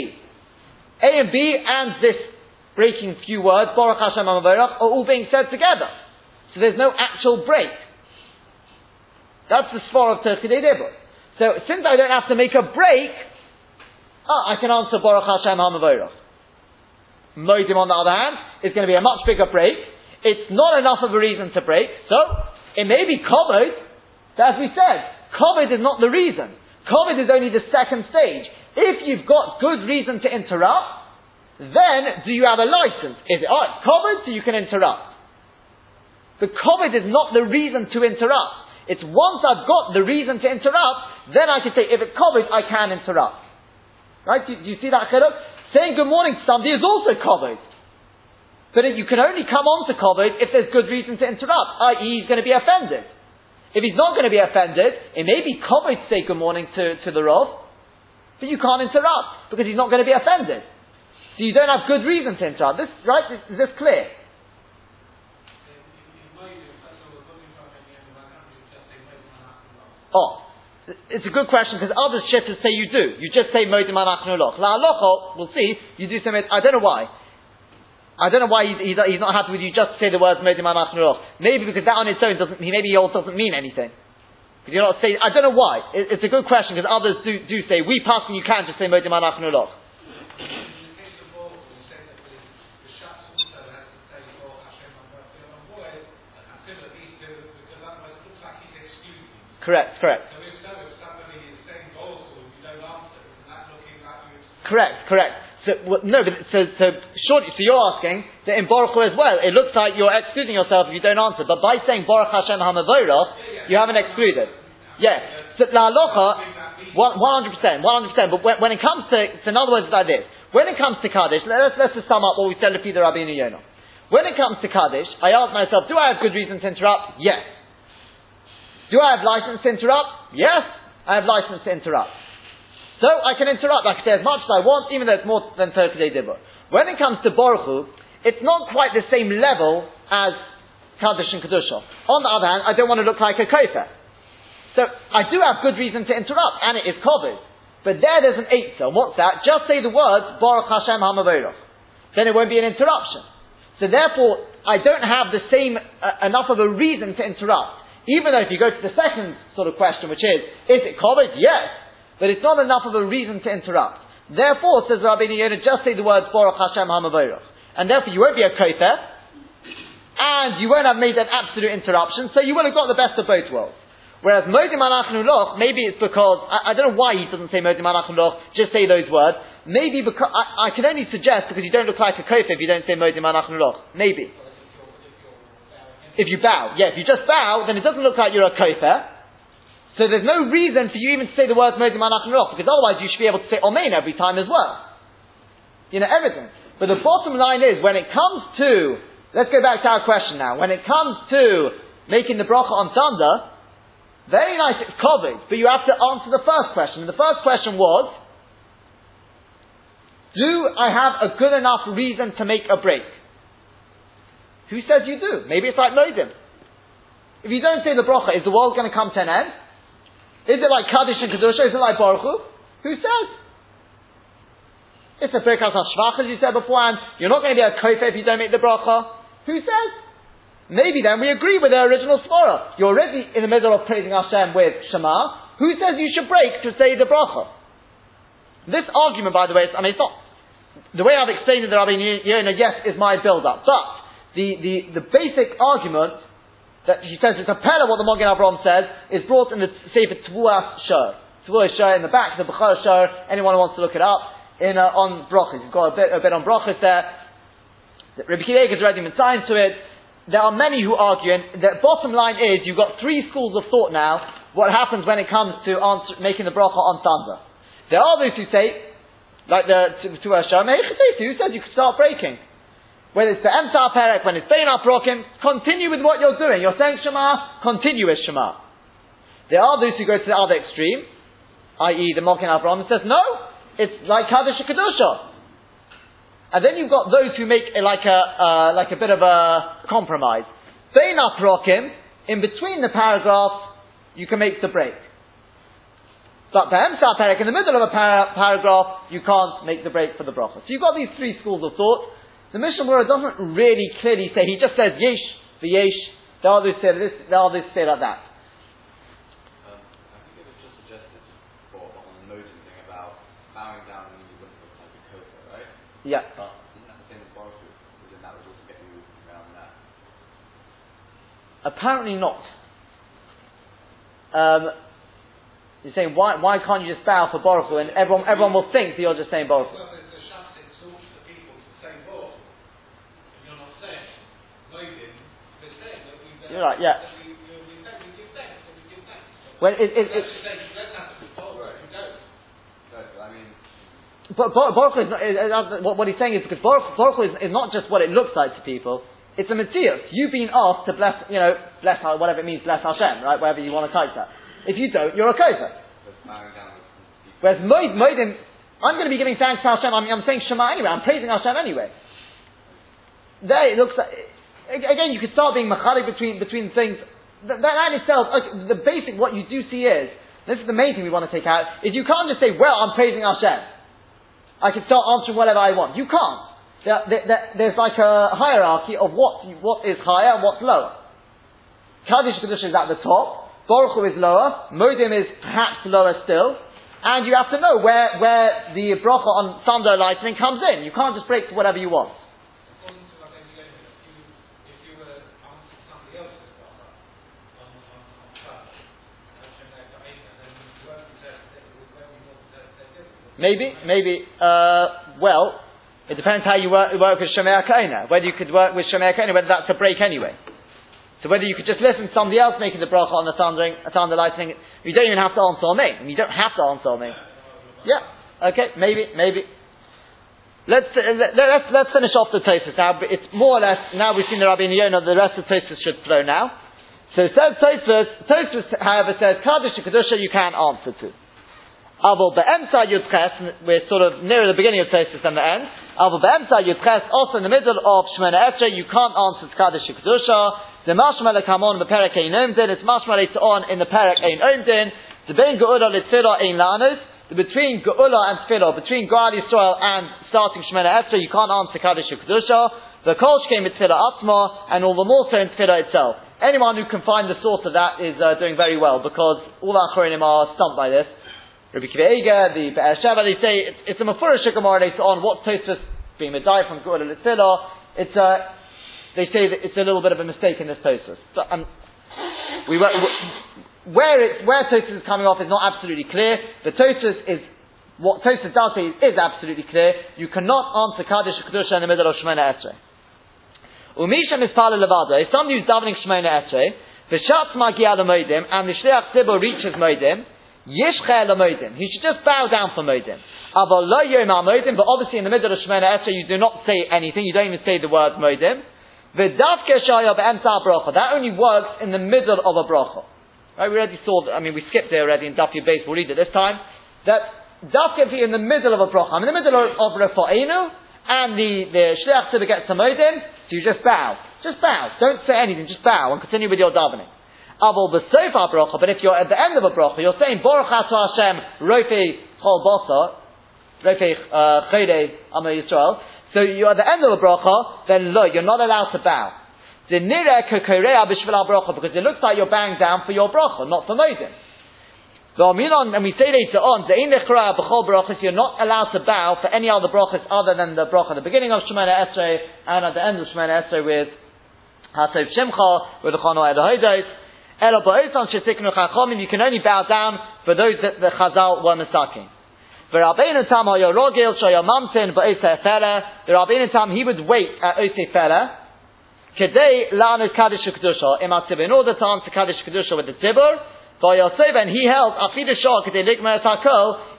A and B and this breaking few words, Baruch Hashem Amavorach, are all being said together. So there's no actual break. That's the sphere of Toch Kedei Dibur. So since I don't have to make a break, oh, I can answer Baruch Hashem Hamavorach. Modim on the other hand is going to be a much bigger break, it's not enough of a reason to break. So, it may be covered, but as we said, covered is not the reason. Covered is only the second stage. If you've got good reason to interrupt, then do you have a license? Is it, oh, covered so you can interrupt. The covered is not the reason to interrupt. It's once I've got the reason to interrupt, then I can say, if it's covered, I can interrupt. Right? Do, do you see that? Saying good morning to somebody is also covered. But you can only come on to covered if there's good reason to interrupt, i.e. he's going to be offended. If he's not going to be offended, it may be covered to say good morning to, to the Rav, but you can't interrupt because he's not going to be offended. So you don't have good reason to interrupt. This, right? Is this clear? Oh, it's a good question because other shittahs say you do. You just say modim anachnu loch. La locho, we'll see. You do something. I don't know why. I don't know why he's, he's, he's not happy with you just say the words modim anachnu loch. Maybe because that on its own doesn't. he Maybe also doesn't mean anything. But you're not saying. I don't know why. It, it's a good question because others do, do say we pass and you can just say modim anachnu loch. Correct, correct. Correct, correct. So no, but so so shortly, so you're asking that in Baruch Hu as well, it looks like you're excluding yourself if you don't answer. But by saying Baruch Hashem Hamavoros, you haven't excluded. Yeah. So la one hundred percent, one hundred percent. But when, when, it comes to, so in other words, like this. When it comes to Kaddish, let's let's just sum up what we said to Peter Rabbi Yonah. When it comes to Kaddish, I ask myself, do I have good reason to interrupt? Yes. Do I have license to interrupt? Yes, I have license to interrupt. So I can interrupt, I can say as much as I want, even though it's more than 30 day dibur. When it comes to Baruch it's not quite the same level as Kaddish and Kedusha. On the other hand, I don't want to look like a kofer. So I do have good reason to interrupt, and it is covered. But there there's an eitzah. What's that? Just say the words, Baruch Hashem HaMavorach. Then it won't be an interruption. So therefore, I don't have the same, uh, enough of a reason to interrupt. Even though if you go to the second sort of question, which is, is it covered? Yes. But it's not enough of a reason to interrupt. Therefore, says Rabbi Yonah, just say the words Baruch Hashem HaMavorach. And therefore you won't be a kofer, and you won't have made an absolute interruption, so you will have got the best of both worlds. Whereas Modim Anachnu Loch, maybe it's because, I, I, don't know why he doesn't say Modim Anachnu Loch, just say those words. Maybe because, I, I can only suggest because you don't look like a kofer if you don't say Modim Anachnu Loch. Maybe. If you bow. Yeah, if you just bow, then it doesn't look like you're a kofer. So there's no reason for you even to say the words Modim Anachim because otherwise you should be able to say Omein every time as well. You know, everything. But the bottom line is, when it comes to, let's go back to our question now, when it comes to making the bracha on thunder, very nice, it's covered, but you have to answer the first question. And the first question was, do I have a good enough reason to make a break? Who says you do? Maybe it's like Modim. If you don't say the bracha, is the world going to come to an end? Is it like Kaddish and Kedusha? Is it like Baruch Hu? Who says? It's a Birkas HaShvach, as you said beforehand. You're not going to be a kofer if you don't make the bracha. Who says? Maybe then we agree with the original Svara. You're already in the middle of praising Hashem with Shema. Who says you should break to say the bracha? This argument, by the way, I mean, it's not, the way I've explained it, the Rabbi Yonah, yes, is my build-up. But, the, the, the basic argument that he says it's a pella what the Magen Avraham says is brought in the Sefer Tvuas Shor. Tvuas Shor in the back, the Bechor Shor, anyone who wants to look it up, in, uh, on Brachas. You've got a bit, a bit on Brachas there. Rabbi Kiddeg has already been signed to it. There are many who argue, and the bottom line is you've got three schools of thought now, what happens when it comes to answer, making the bracha on thunder. There are those who say, like the Tvuas Shor, who says you could start breaking. Whether it's the Emsa Perek, when it's Bein Prokim, continue with what you're doing. You're saying Shema, continue with Shema. There are those who go to the other extreme, i.e. the Magen Avraham, says, no, it's like Kaddish Kedusha. And then you've got those who make a, like a, uh, like a bit of a compromise. Bein Prokim, in between the paragraphs, you can make the break. But Behemsa Perek, in the middle of a para- paragraph, you can't make the break for the bracha. So you've got these three schools of thought. The Mishnah Berurah doesn't really clearly say, he just says yesh, the yesh, the others say this, the others say like that. Um, I think it was just suggested for, on the noting thing about bowing down when you wouldn't look like a kofer, right? Yeah. But isn't that the same as Baruch Hu? that would also get you around that? Apparently not. Um, you're saying, why, why can't you just bow for Baruch and everyone, everyone will think that you're just saying Baruch You're right, yeah. When it, it, it, but Bar- Baruch is not, what, he's saying is because Baruch, Baruch is, is not just what it looks like to people. It's a mitzvah. You've been asked to bless, you know, bless whatever it means, bless Hashem, right? Whatever you want to type that. If you don't, you're a people. Whereas Moed, Moedim, I'm going to be giving thanks to Hashem. I'm, I'm saying Shema anyway. I'm praising Hashem anyway. There it looks like, again, you could start being machalik between, between things. That, that in itself, okay, the basic, what you do see is, this is the main thing we want to take out, is you can't just say, well, I'm praising Hashem. I can start answering whatever I want. You can't. There, there, there, there's like a hierarchy of what, what is higher and what's lower. Kaddish Kaddish is at the top, Baruch Hu is lower, Modim is perhaps lower still, and you have to know where, where the bracha on thunder lightning comes in. You can't just break to whatever you want. According to what David Leonard, if you, if you were answering somebody else's bracha on, on, on Shabbos, Hashem there to Amen, then you won't be interpreted, it won't be more interpreted differently. Maybe, maybe, uh, well, it depends how you work, work with Shomea K'oneh. Whether you could work with Shomea K'oneh, whether that's a break anyway. So whether you could just listen to somebody else making the bracha on the thundering, a thunder lightning, you don't even have to answer me. You don't have to answer me. Yeah, okay, maybe, maybe. Let's, uh, let, let's, let's finish off the Tosfos now. It's more or less, now we've seen the Rabbi Yonah, the rest of the Tosfos should flow now. So says Tosfos, Tosfos however says, Kaddish and Kedusha you can't answer to. Avol be'emsa yudches, we're sort of nearer the beginning of Tosis than the end. Avol be'emsa yudches, also in the middle of Shemona Esrei, you can't answer to Kaddish Kedusha. The mashma lekamon beperek ein omdin, it's mashma later on in the perek ein omdin. The bein geula litfila ein lanos. The between geula and tefillah, between Ga'al Yisrael and starting Shemona Esrei, you can't answer Kaddish Kedusha. The kol came with tefillah atma, and all the more so in tefillah itself. Anyone who can find the source of that is uh, doing very well because all our Achronim are stumped by this. Rabbi Kiva the Be'er Sheva, they say it's, it's a Mefurish Gemara later on. What's Tosfos being a Medai from Geula Litfilah? It's a, they say that it's a little bit of a mistake in this Tosfos. Um, we, were- where it's, where Tosfos is coming off is not absolutely clear. The Tosfos is, what Tosfos does say is absolutely clear. You cannot answer Kaddish Kedusha in the middle of Shemona Esrei. Umisha mispala levado, if somebody who's davening Shemona Esrei, v'shatz magia moedim, and the shliach tzibur reaches moedim, yishche moedim. He should just bow down for moedim. But obviously in the middle of Shemona Esrei you do not say anything, you don't even say the word moedim. That only works in the middle of a bracha. Right, we already saw that, I mean we skipped it already in Daf Beis, we'll read it this time. That Dafke in the middle of a bracha. I'm in the middle of, Rafa'inu, and the, the Shliach Tzibur gets to so you just bow. Just bow. Don't say anything, just bow and continue with your davening. Avol b'sofa bracha, but if you're at the end of a bracha, you're saying Baruch Atah Hashem Rofi Chol Bosa, Rofi uh, Chode Amo Yisrael. So you're at the end of a bracha, then lo, you're not allowed to bow. The nire kokorea b'shvil bracha because it looks like you're bowing down for your bracha, not for moedim. The Aminon, and we say later on, the in lechra b'chol brachas, you're not allowed to bow for any other brachas other than the bracha at the beginning of Shemana Esrei and at the end of Shemana Esrei with Hasov Shimcha, with the Chano Edahodos. You can only bow down for those that the Chazal were misaking. The Rabbeinu Tam hayo rogil shayo mamtin ba'oseh fela. The Rabbeinu Tam, he would wait at Oseh fela. Kedei la'anus kaddish imatzib. In order to answer kaddish kedusha with the tibur, Vayosef, and he held.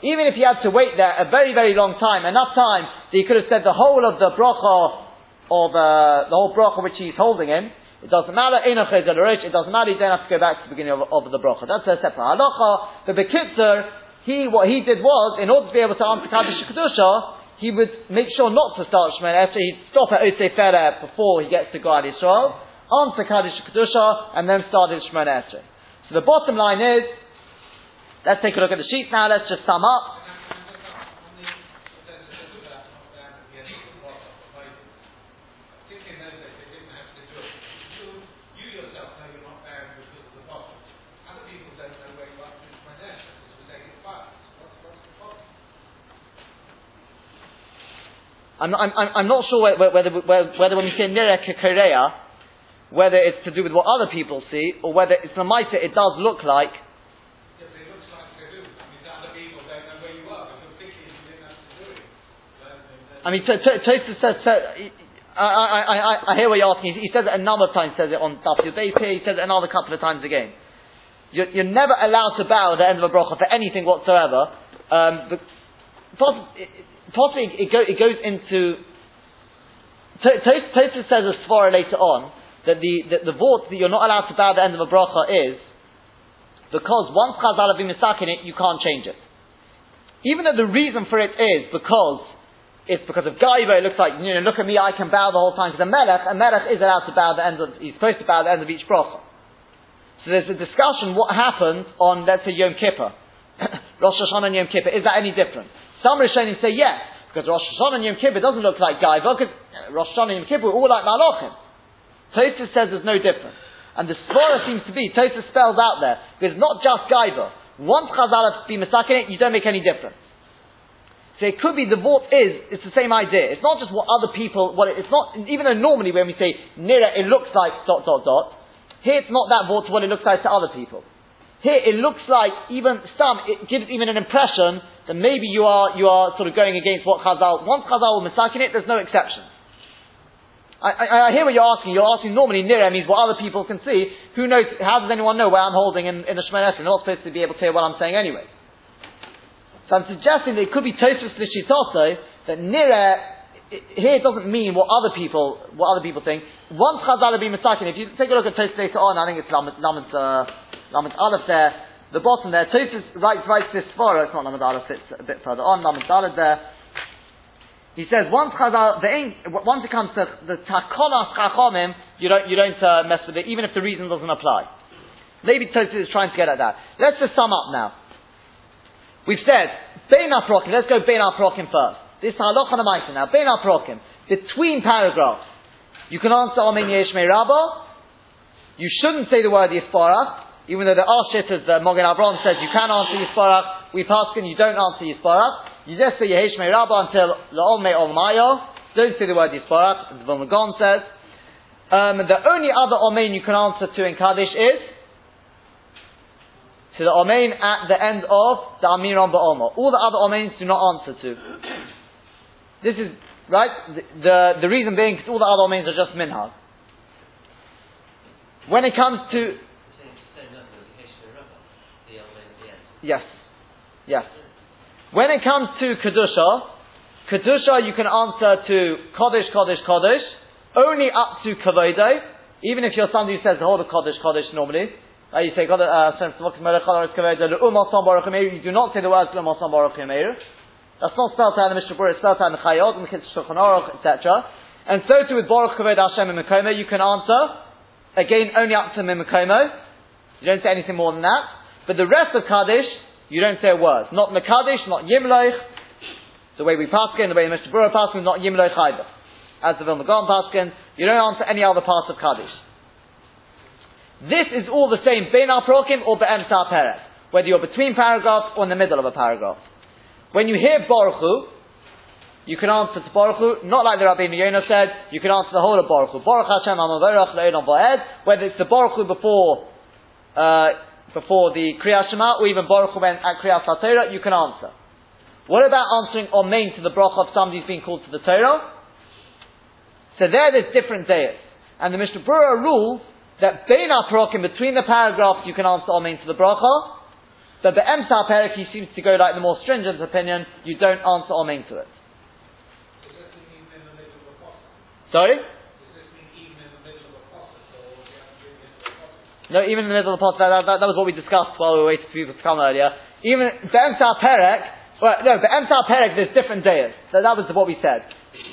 Even if he had to wait there a very very long time, enough time that he could have said the whole of the bracha of uh, the whole bracha which he's holding in. It doesn't matter, It doesn't matter, you don't have to go back to the beginning of, of the bracha. That's a separate halacha. The Bekitzer, he, what he did was, in order to be able to answer Kaddish Kedusha, he would make sure not to start Shemon Esrei. He'd stop at Oseh Fele before he gets to Ga'al Yisrael, answer Kaddish Kedusha, and then start his Esrei. So the bottom line is, let's take a look at the sheet now, let's just sum up. I'm, I'm, I'm I'm not sure whether, whether, whether, when we say Nira Korea, whether it's to do with what other people see, or whether it's the Maita, it does look like Yes, it looks like they do. I mean, Tosfos says, so, I, I, I, I hear what you're asking. He says it a number of times, says it on Daf Yud Beis here, he says it another couple of times again. You're, you're never allowed to bow at the end of a bracha for anything whatsoever. Um, the, possibly it, go, it goes into. To- To- Tosfos says a svara later on that the that the vort that you're not allowed to bow at the end of a bracha is because once Chazal have been in it, you can't change it. Even though the reason for it is because it's because of Gaiva, it looks like, you know, look at me, I can bow the whole time. Because a melech, a melech is allowed to bow the end of, he's supposed to bow the end of each bracha. So there's a discussion what happens on, let's say, Yom Kippur. Rosh Hashanah and Yom Kippur, is that any different? Some Rishonim say yes, because Rosh Hashanah and Yom Kippur doesn't look like Gaiva, because Rosh Hashanah and Yom Kippur are all like Malachim. Tosfos says there's no difference. And the Svara seems to be, Tosfos spells out there, because it's not just Gaiva. Once Chazal been mistaken it, you don't make any difference. So it could be the vort is, it's the same idea. It's not just what other people, what it, it's not, even though normally when we say nira, it looks like dot dot dot, here it's not that vort to what it looks like to other people. Here it looks like even some, it gives even an impression that maybe you are, you are sort of going against what Chazal, once Chazal will mistaken it, there's no exception. I, I, I hear what you're asking. You're asking normally nira means what other people can see. Who knows? How does anyone know where I'm holding in, in the Shemon Esrei? They're not supposed to be able to hear what I'm saying anyway. So I'm suggesting that it could be Tosfos Lishitoso that nira here it doesn't mean what other people what other people think. Once Chazal have been if you take a look at Tosfos later on, I think it's Lamed Lamed uh, Lamed Aleph there, the bottom there. Tosfos writes writes this far. It's not Lamed Aleph. It's a bit further on. Lamed Aleph there. He says once Chazal, once it comes to the takonas chachomim, you don't you don't uh, mess with it, even if the reason doesn't apply. Maybe Tosfos is trying to get at that. Let's just sum up now. We've said Bein Prokim. Let's go Bein Prokim first. This is halacha namaisa now. Bein Prokim. Between paragraphs, you can answer Amen Yesh Rabba. You shouldn't say the word Yisborach, even though there are shittas that Mogen Avram says you can answer Yisborach. We pass and you don't answer Yisborach. You just say Yehesh Rabba until La'ol Me Olmayo. Don't say the word Yisborach, the Gaon says. Um, the only other Amen you can answer to in Kaddish is to the Amen at the end of the Amiram Ba'oma. All the other Amens do not answer to. This is, right? The, the, the reason being, because all the other Amens are just Minhag. When it comes to, Same, same level as the Heshbon Rabbah, the Amen at the end. Yes, yes. When it comes to Kedusha, Kedusha you can answer to Kodesh, Kodesh, Kodesh, only up to Kavodo, even if you're somebody who says the whole of Kodesh, Kodesh normally. Uh, you say, God, uh, you do not say the words L'umar Baruch. That's not spelled out in the Mishnah it's spelled out in the Chayot, in the Shulchan etc. And so too with Baruch Kavod Hashem and you can answer, again, only up to Mekomo. You don't say anything more than that. But the rest of Kaddish, you don't say a word. Not Mekadesh, not Yimloich. The way we paskin, the way Mishnah Berurah paskin, not Yimloich either. As the Vilna Gaon paskin, you don't answer any other parts of Kaddish. This is all the same, Bein Prokim or Be'emsa Perek. Whether you're between paragraphs or in the middle of a paragraph. When you hear Baruch Hu, you can answer to Baruch Hu, not like the Rabbi Yonah said, you can answer the whole of Baruch Hu. Baruch Hashem Amavorach Le'olam Va'ed, whether it's the Baruch Hu before, uh, before the Kriyat Shema, or even Baruch Hu when at Kriyat HaTorah, you can answer. What about answering Omein to the bracha of somebody who's being called to the Torah? So there, there's different days. And the Mishnah Berurah rules that Bein HaProkim, between the paragraphs, you can answer Omein to the bracha, but the Emsa Perik, he seems to go like the more stringent opinion, you don't answer Amen to it. Does this mean even in the middle of a process? Sorry? Does this mean even in the middle of a process, or do you have to do it in the process? No, even in the middle of the podcast, that, that, that was what we discussed while we were waiting for people to come earlier. Even the Emsa Perek, well, no, the Emsa Perek, there's different days. So that was what we said.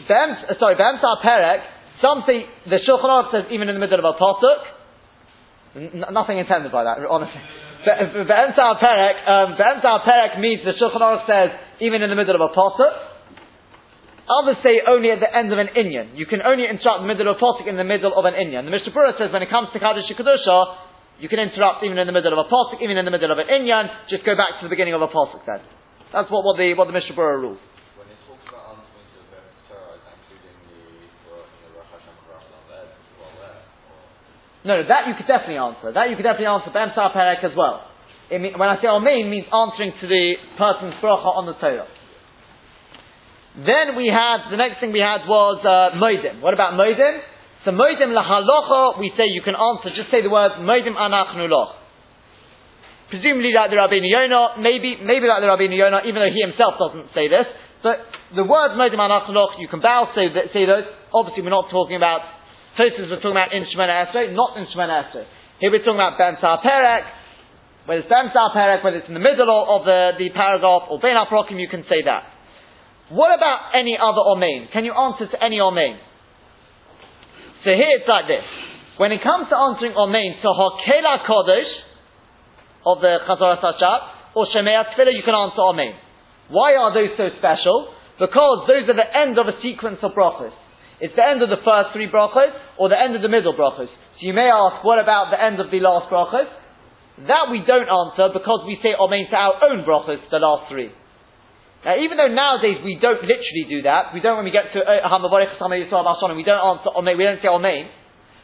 Uh, sorry, the Emsa Perek, some say, the Shulchan Aruch says even in the middle of a posuk, N- nothing intended by that, honestly. The Emsa Perek, um, the Emsa Perek means the Shulchan Aruch says even in the middle of a posuk. Others say only at the end of an inyan. You can only interrupt the middle of a posuk in the middle of an inyan. The Mishnah says when it comes to Kaddish Kedusha, you can interrupt even in the middle of a posuk, even in the middle of an inyan. Just go back to the beginning of a posuk then. That's what, what the what the Mishnah rules. When it talks about answering to the Torah, is that including the Baruch and the Rosh Hashem Karas Lamed as well there? Or No, no, that you could definitely answer. That you could definitely answer B'emsa Perek as well. It mean, when I say Amen, means answering to the person's bracha on the Torah. Then we had, the next thing we had was uh, Moedim. What about Moedim? So Moedim lahalocha, we say you can answer, just say the word Moedim anachnu loch. presumably like the Rabbeinu Yonah, maybe, maybe like the Rabbeinu Yonah, even though he himself doesn't say this, but the words Modim Anachaloch, you can bow, say, say those. Obviously, we're not talking about, Tosfos we're talking about in Shemana Esrei, not in Shemana Esrei. Here we're talking about Ben Perek, whether it's Ben Perek, whether it's in the middle of the, the paragraph, or Ben Aprokim, you can say that. What about any other Omein? Can you answer to any Omein? So here it's like this. When it comes to answering Omein to Hokela Kodesh, of the Chazor Sashat, or Shemei Tefillah, you can answer Omein. Why are those so special? Because those are the end of a sequence of brachos. It's the end of the first three brachos, or the end of the middle brachos. So you may ask, what about the end of the last brachos? That we don't answer because we say Omein to our own brachos, the last three. Now, even though nowadays we don't literally do that, we don't when we get to uh, Hamavarech we don't answer Omein, we don't say Omein,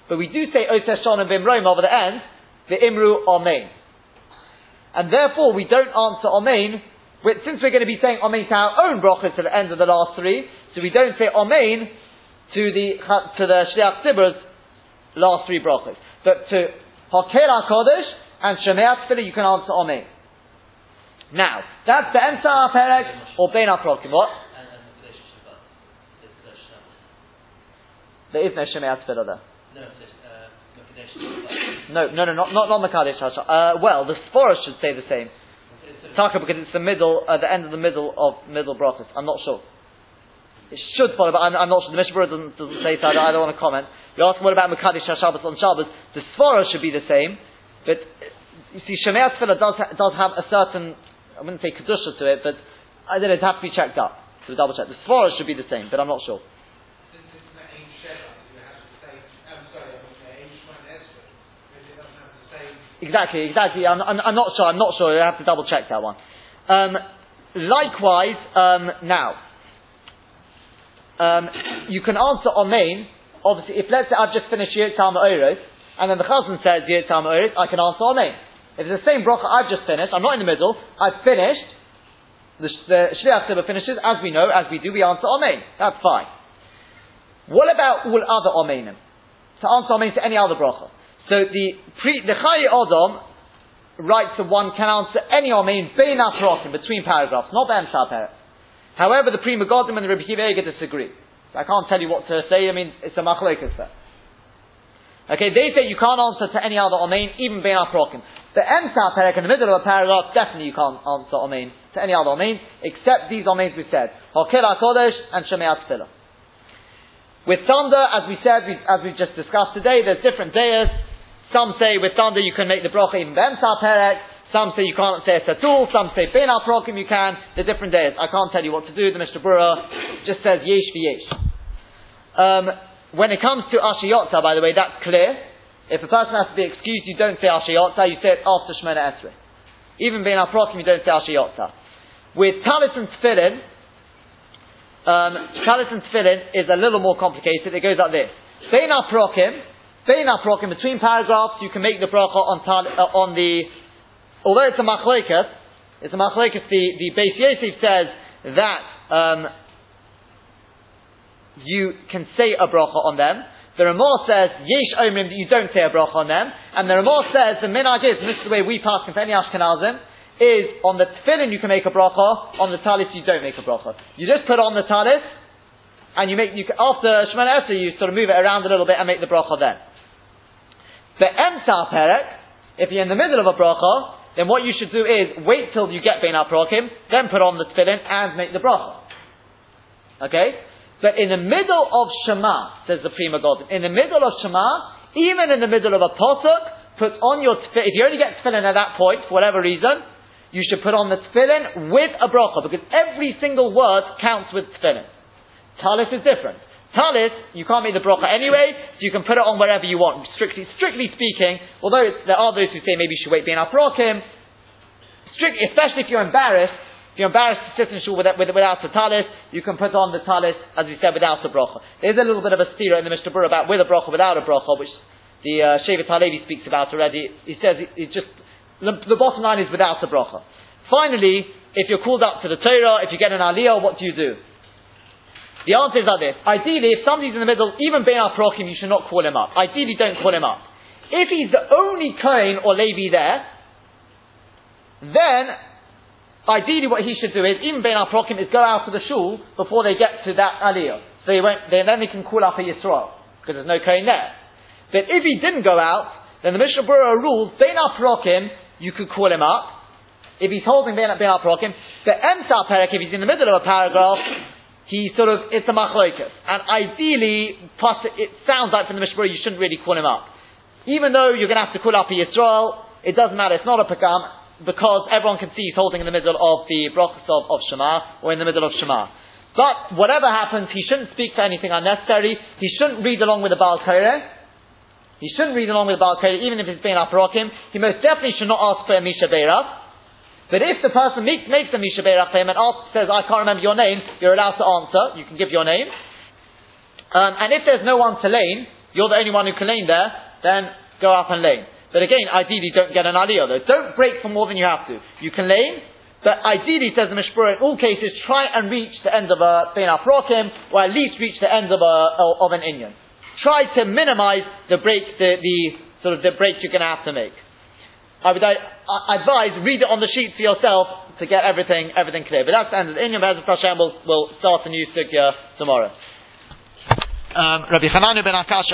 but we do say Oseh and Bimroim over the end, the Imru Omein. And therefore we don't answer Omein, since we're going to be saying Omein to our own brachas to the end of the last three, so we don't say Omein to the, to the Shliach Tzibur's last three brachas. But to Hakel HaKodesh and Shemei Tefillah you can answer Omein. Now, that's the Emsa Perek or Bein HaProkim. What? There is no Shemei there. No, no, no, not not not Makadesh Uh, well, the Sforah should say the same. Taka because it's the middle, uh, the end of the middle of middle brachas. I'm not sure. It should follow, but I'm, I'm not sure. The Mishnah doesn't, doesn't say so. I don't, I don't want to comment. You ask what about Makadesh HaShabbos on Shabbos? The Sforah should be the same, but you see, Shemei does ha- does have a certain I wouldn't say kedusha to it, but I don't know, it'd have to be checked up. So double check. The Sforah should be the same, but I'm not sure. Exactly, exactly. I'm, I'm, I'm, not sure. I'm not sure. I have to double check that one. Um, likewise, um, now, um, you can answer Omein. Obviously, if let's say I've just finished Yirtzal Ma'oros, and then the Chazan says Yirtzal Ma'oros, I can answer Omein. If it's the same bracha I've just finished, I'm not in the middle, I've finished, the, the Shliach finishes, as we know, as we do, we answer Amen. That's fine. What about all other Amenim? To answer Amen to any other bracha. So the pre, the Odom writes that one can answer any Amen Bein Aprokim, between paragraphs, not the Emsal paragraph. However, the Pri Megadim and the Rebbe Kiva disagree. I can't tell you what to say, I mean, it's a machlekas there. Okay, they say you can't answer to any other Amen, even Bein Aprokim. The Emsa Perek in the middle of a paragraph, definitely you can't answer Amen to any other Amen, except these Amens we said. Hokil HaKodesh and Shemei Tefillah. With thunder, as we said, we, as we just discussed today, there's different dayas. Some say with thunder you can make the bracha even Emsa Perek. Some say you can't say it at all. Some say Ben Prokim you can. The different days. I can't tell you what to do. The Mishnah Berurah just says Yesh v'Yesh. Um, when it comes to Asher Yatzar, by the way, that's clear. If a person has to be excused, you don't say Asher Yatzar, you say it after Shemona Esrei. Even being Aprokim, you don't say Asher Yatzar. With Talis and Tefillin, um, Talis and Tefillin is a little more complicated. It goes like this. Bein Aprokim, Bein Aprokim, between paragraphs, you can make the bracha on, uh, on the, although it's a machlekas, it's a machlekas, the, the Beis Yosef says that, um, you can say a bracha on them. The Ramah says, Yesh Omrim, that you don't say a bracha on them. And the Ramah says, the minhag is, and this is the way we pass in any Ashkenazim, is on the tefillin you can make a bracha, on the talis you don't make a bracha. You just put on the talis, and you make, you, after Shemana Esrei, you sort of move it around a little bit and make the bracha then. The Emsa Perek, if you're in the middle of a bracha, then what you should do is wait till you get Bein HaProkim, then put on the tefillin and make the bracha. Okay? But in the middle of Shema, says the Pri Megadim, in the middle of Shema, even in the middle of a posuk, put on your tefillin, if you only get tefillin at that point, for whatever reason, you should put on the tefillin with a bracha, because every single word counts with tefillin. Talis is different. Talis, you can't make the bracha anyway, so you can put it on wherever you want. Strictly, strictly speaking, although there are those who say maybe you should wait being prokim, strictly, especially if you're embarrassed, if you're embarrassed to sit in shul without, without a talis, you can put on the talis, as we said, without a bracha. There's a little bit of a stira in the Mishnah Berurah about with a bracha, without a bracha, which the uh, Shevet Halevi speaks about already. He says it's just, the, the, bottom line is without a bracha. Finally, if you're called up to the Torah, if you get an aliyah, what do you do? The answer is this. Ideally, if somebody's in the middle, even being our prochim, you should not call him up. Ideally, don't call him up. If he's the only Kohen or Levi there, then ideally what he should do is, even being Prokim, is go out of the shul before they get to that aliyah. So he won't, they, then they can call up a Yisrael, because there's no Kohen there. But if he didn't go out, then the Mishnah Berurah rules, being Prokim, you could call him up. If he's holding being Prokim, the Emsa Perek, if he's in the middle of a paragraph, he sort of, it's a machloikas. And ideally, plus it sounds like from the Mishnah you shouldn't really call him up. Even though you're going to have to call up a Yisrael, it doesn't matter, it's not a pagam, because everyone can see he's holding in the middle of the brachas of, of Shema, or in the middle of Shema. But whatever happens, he shouldn't speak for anything unnecessary. He shouldn't read along with the Baal Koreh. He shouldn't read along with the Baal Koreh, even if it's being Aparokim. He most definitely should not ask for a Mi Sheberach. But if the person makes, makes a Mi Sheberach and asks, says, I can't remember your name, you're allowed to answer. You can give your name. Um, and if there's no one to lane, you're the only one who can lane there, then go up and lane. But again, ideally don't get an aliyah though. Don't break for more than you have to. You can lane, but ideally, says the Mishnah Berurah, in all cases, try and reach the end of a Bein Afrokim, or at least reach the end of, a, of an Inyan. Try to minimize the break, the, the sort of the break you're going to have to make. I would I, I advise read it on the sheet for yourself to get everything everything clear. But that's the end of the Inyan Bezat Hashem. We'll, we'll start a new sugya tomorrow. Um, Rabbi Hananu ben Akash